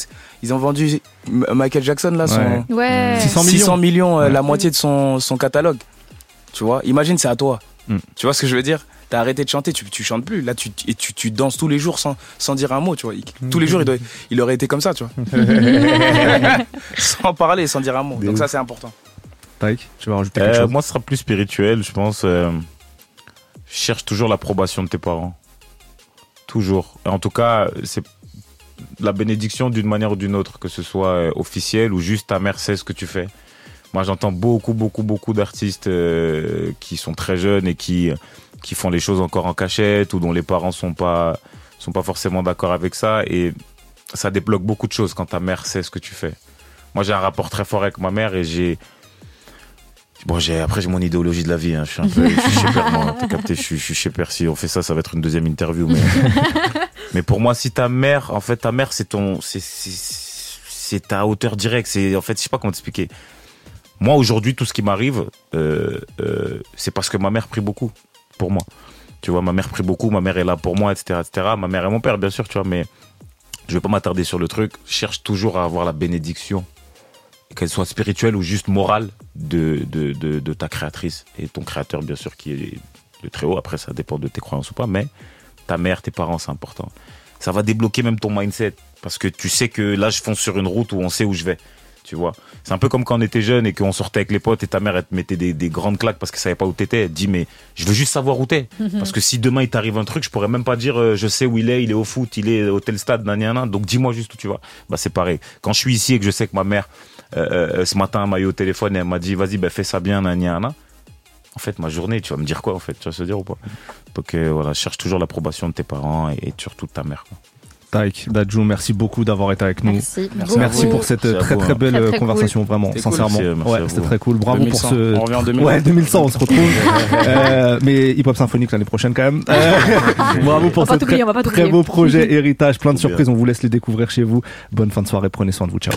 ils ont vendu Michael Jackson là, son Ouais. Ouais. 600 600 millions, euh, Ouais. la moitié de son, son catalogue. Tu vois, imagine, c'est à toi. Mm. Tu vois ce que je veux dire? T'as arrêté de chanter, tu, tu chantes plus. Là, tu, et tu, tu danses tous les jours sans, sans dire un mot, tu vois. Il- Tous les jours, il, doit- il aurait été comme ça, tu vois. [laughs] sans parler, sans dire un mot. Donc ça, c'est important. Taïk, tu vas rajouter quelque Euh, chose? Moi, ce sera plus spirituel, je pense. euh, cherche toujours l'approbation de tes parents. Toujours. En tout cas, c'est la bénédiction d'une manière ou d'une autre, que ce soit euh, officiel ou juste ta mère sait ce que tu fais. Moi, j'entends beaucoup, beaucoup, beaucoup d'artistes euh, qui sont très jeunes et qui, qui font les choses encore en cachette ou dont les parents sont pas, sont pas forcément d'accord avec ça. Et ça débloque beaucoup de choses quand ta mère sait ce que tu fais. Moi, j'ai un rapport très fort avec ma mère et j'ai. Bon, j'ai après j'ai mon idéologie de la vie. hein. Je suis un peu, je suis chez Père, moi. T'as capté, je suis, je suis chez Père. Si on fait ça, ça va être une deuxième interview. Mais, [laughs] mais pour moi, si ta mère, en fait, ta mère, c'est ton, c'est, c'est, c'est ta hauteur directe. C'est, en fait, je sais pas comment t'expliquer. Moi, aujourd'hui, tout ce qui m'arrive, euh, euh, c'est parce que ma mère prie beaucoup pour moi. Tu vois, ma mère prie beaucoup, ma mère est là pour moi, etc., etc. Ma mère et mon père, bien sûr, tu vois, mais je vais pas m'attarder sur le truc. Je cherche toujours à avoir la bénédiction qu'elle soit spirituelle ou juste morale de, de, de, de ta créatrice et ton créateur, bien sûr, qui est le très haut. Après, ça dépend de tes croyances ou pas, mais ta mère, tes parents, c'est important. Ça va débloquer même ton mindset parce que tu sais que là, je fonce sur une route où on sait où je vais. Tu vois, c'est un peu comme quand on était jeune et qu'on sortait avec les potes et ta mère elle te mettait des, des grandes claques parce qu'elle savait pas où t'étais. Elle te dit mais je veux juste savoir où t'es Mhm. parce que si demain il t'arrive un truc, je pourrais même pas dire euh, je sais où il est, il est au foot, il est au tel stade, nan, nan, nan. donc dis-moi juste où tu vas. Bah c'est pareil. Quand je suis ici et que je sais que ma mère ce matin elle m'a eu au téléphone et elle m'a dit vas-y ben fais ça bien, nan, nan, nan. En fait ma journée, tu vas me dire quoi en fait, tu vas se dire ou pas? Donc euh, voilà, cherche toujours l'approbation de tes parents et, et surtout de ta mère. Quoi. Taïk, Dadjou, merci beaucoup d'avoir été avec nous. Merci. Merci, Merci pour cette Merci très vous, très hein. belle Très, très conversation, cool. vraiment, cool. sincèrement. Merci, merci ouais, c'était très cool. Bravo 2100. pour ce. On revient en 2100. Ouais, 2100, on se retrouve. Euh, mais hip hop symphonique l'année prochaine quand même. Euh, [laughs] bravo pour ce très, beau projet [laughs] héritage, plein de surprises. On vous laisse les découvrir chez vous. Bonne fin de soirée, prenez soin de vous, ciao.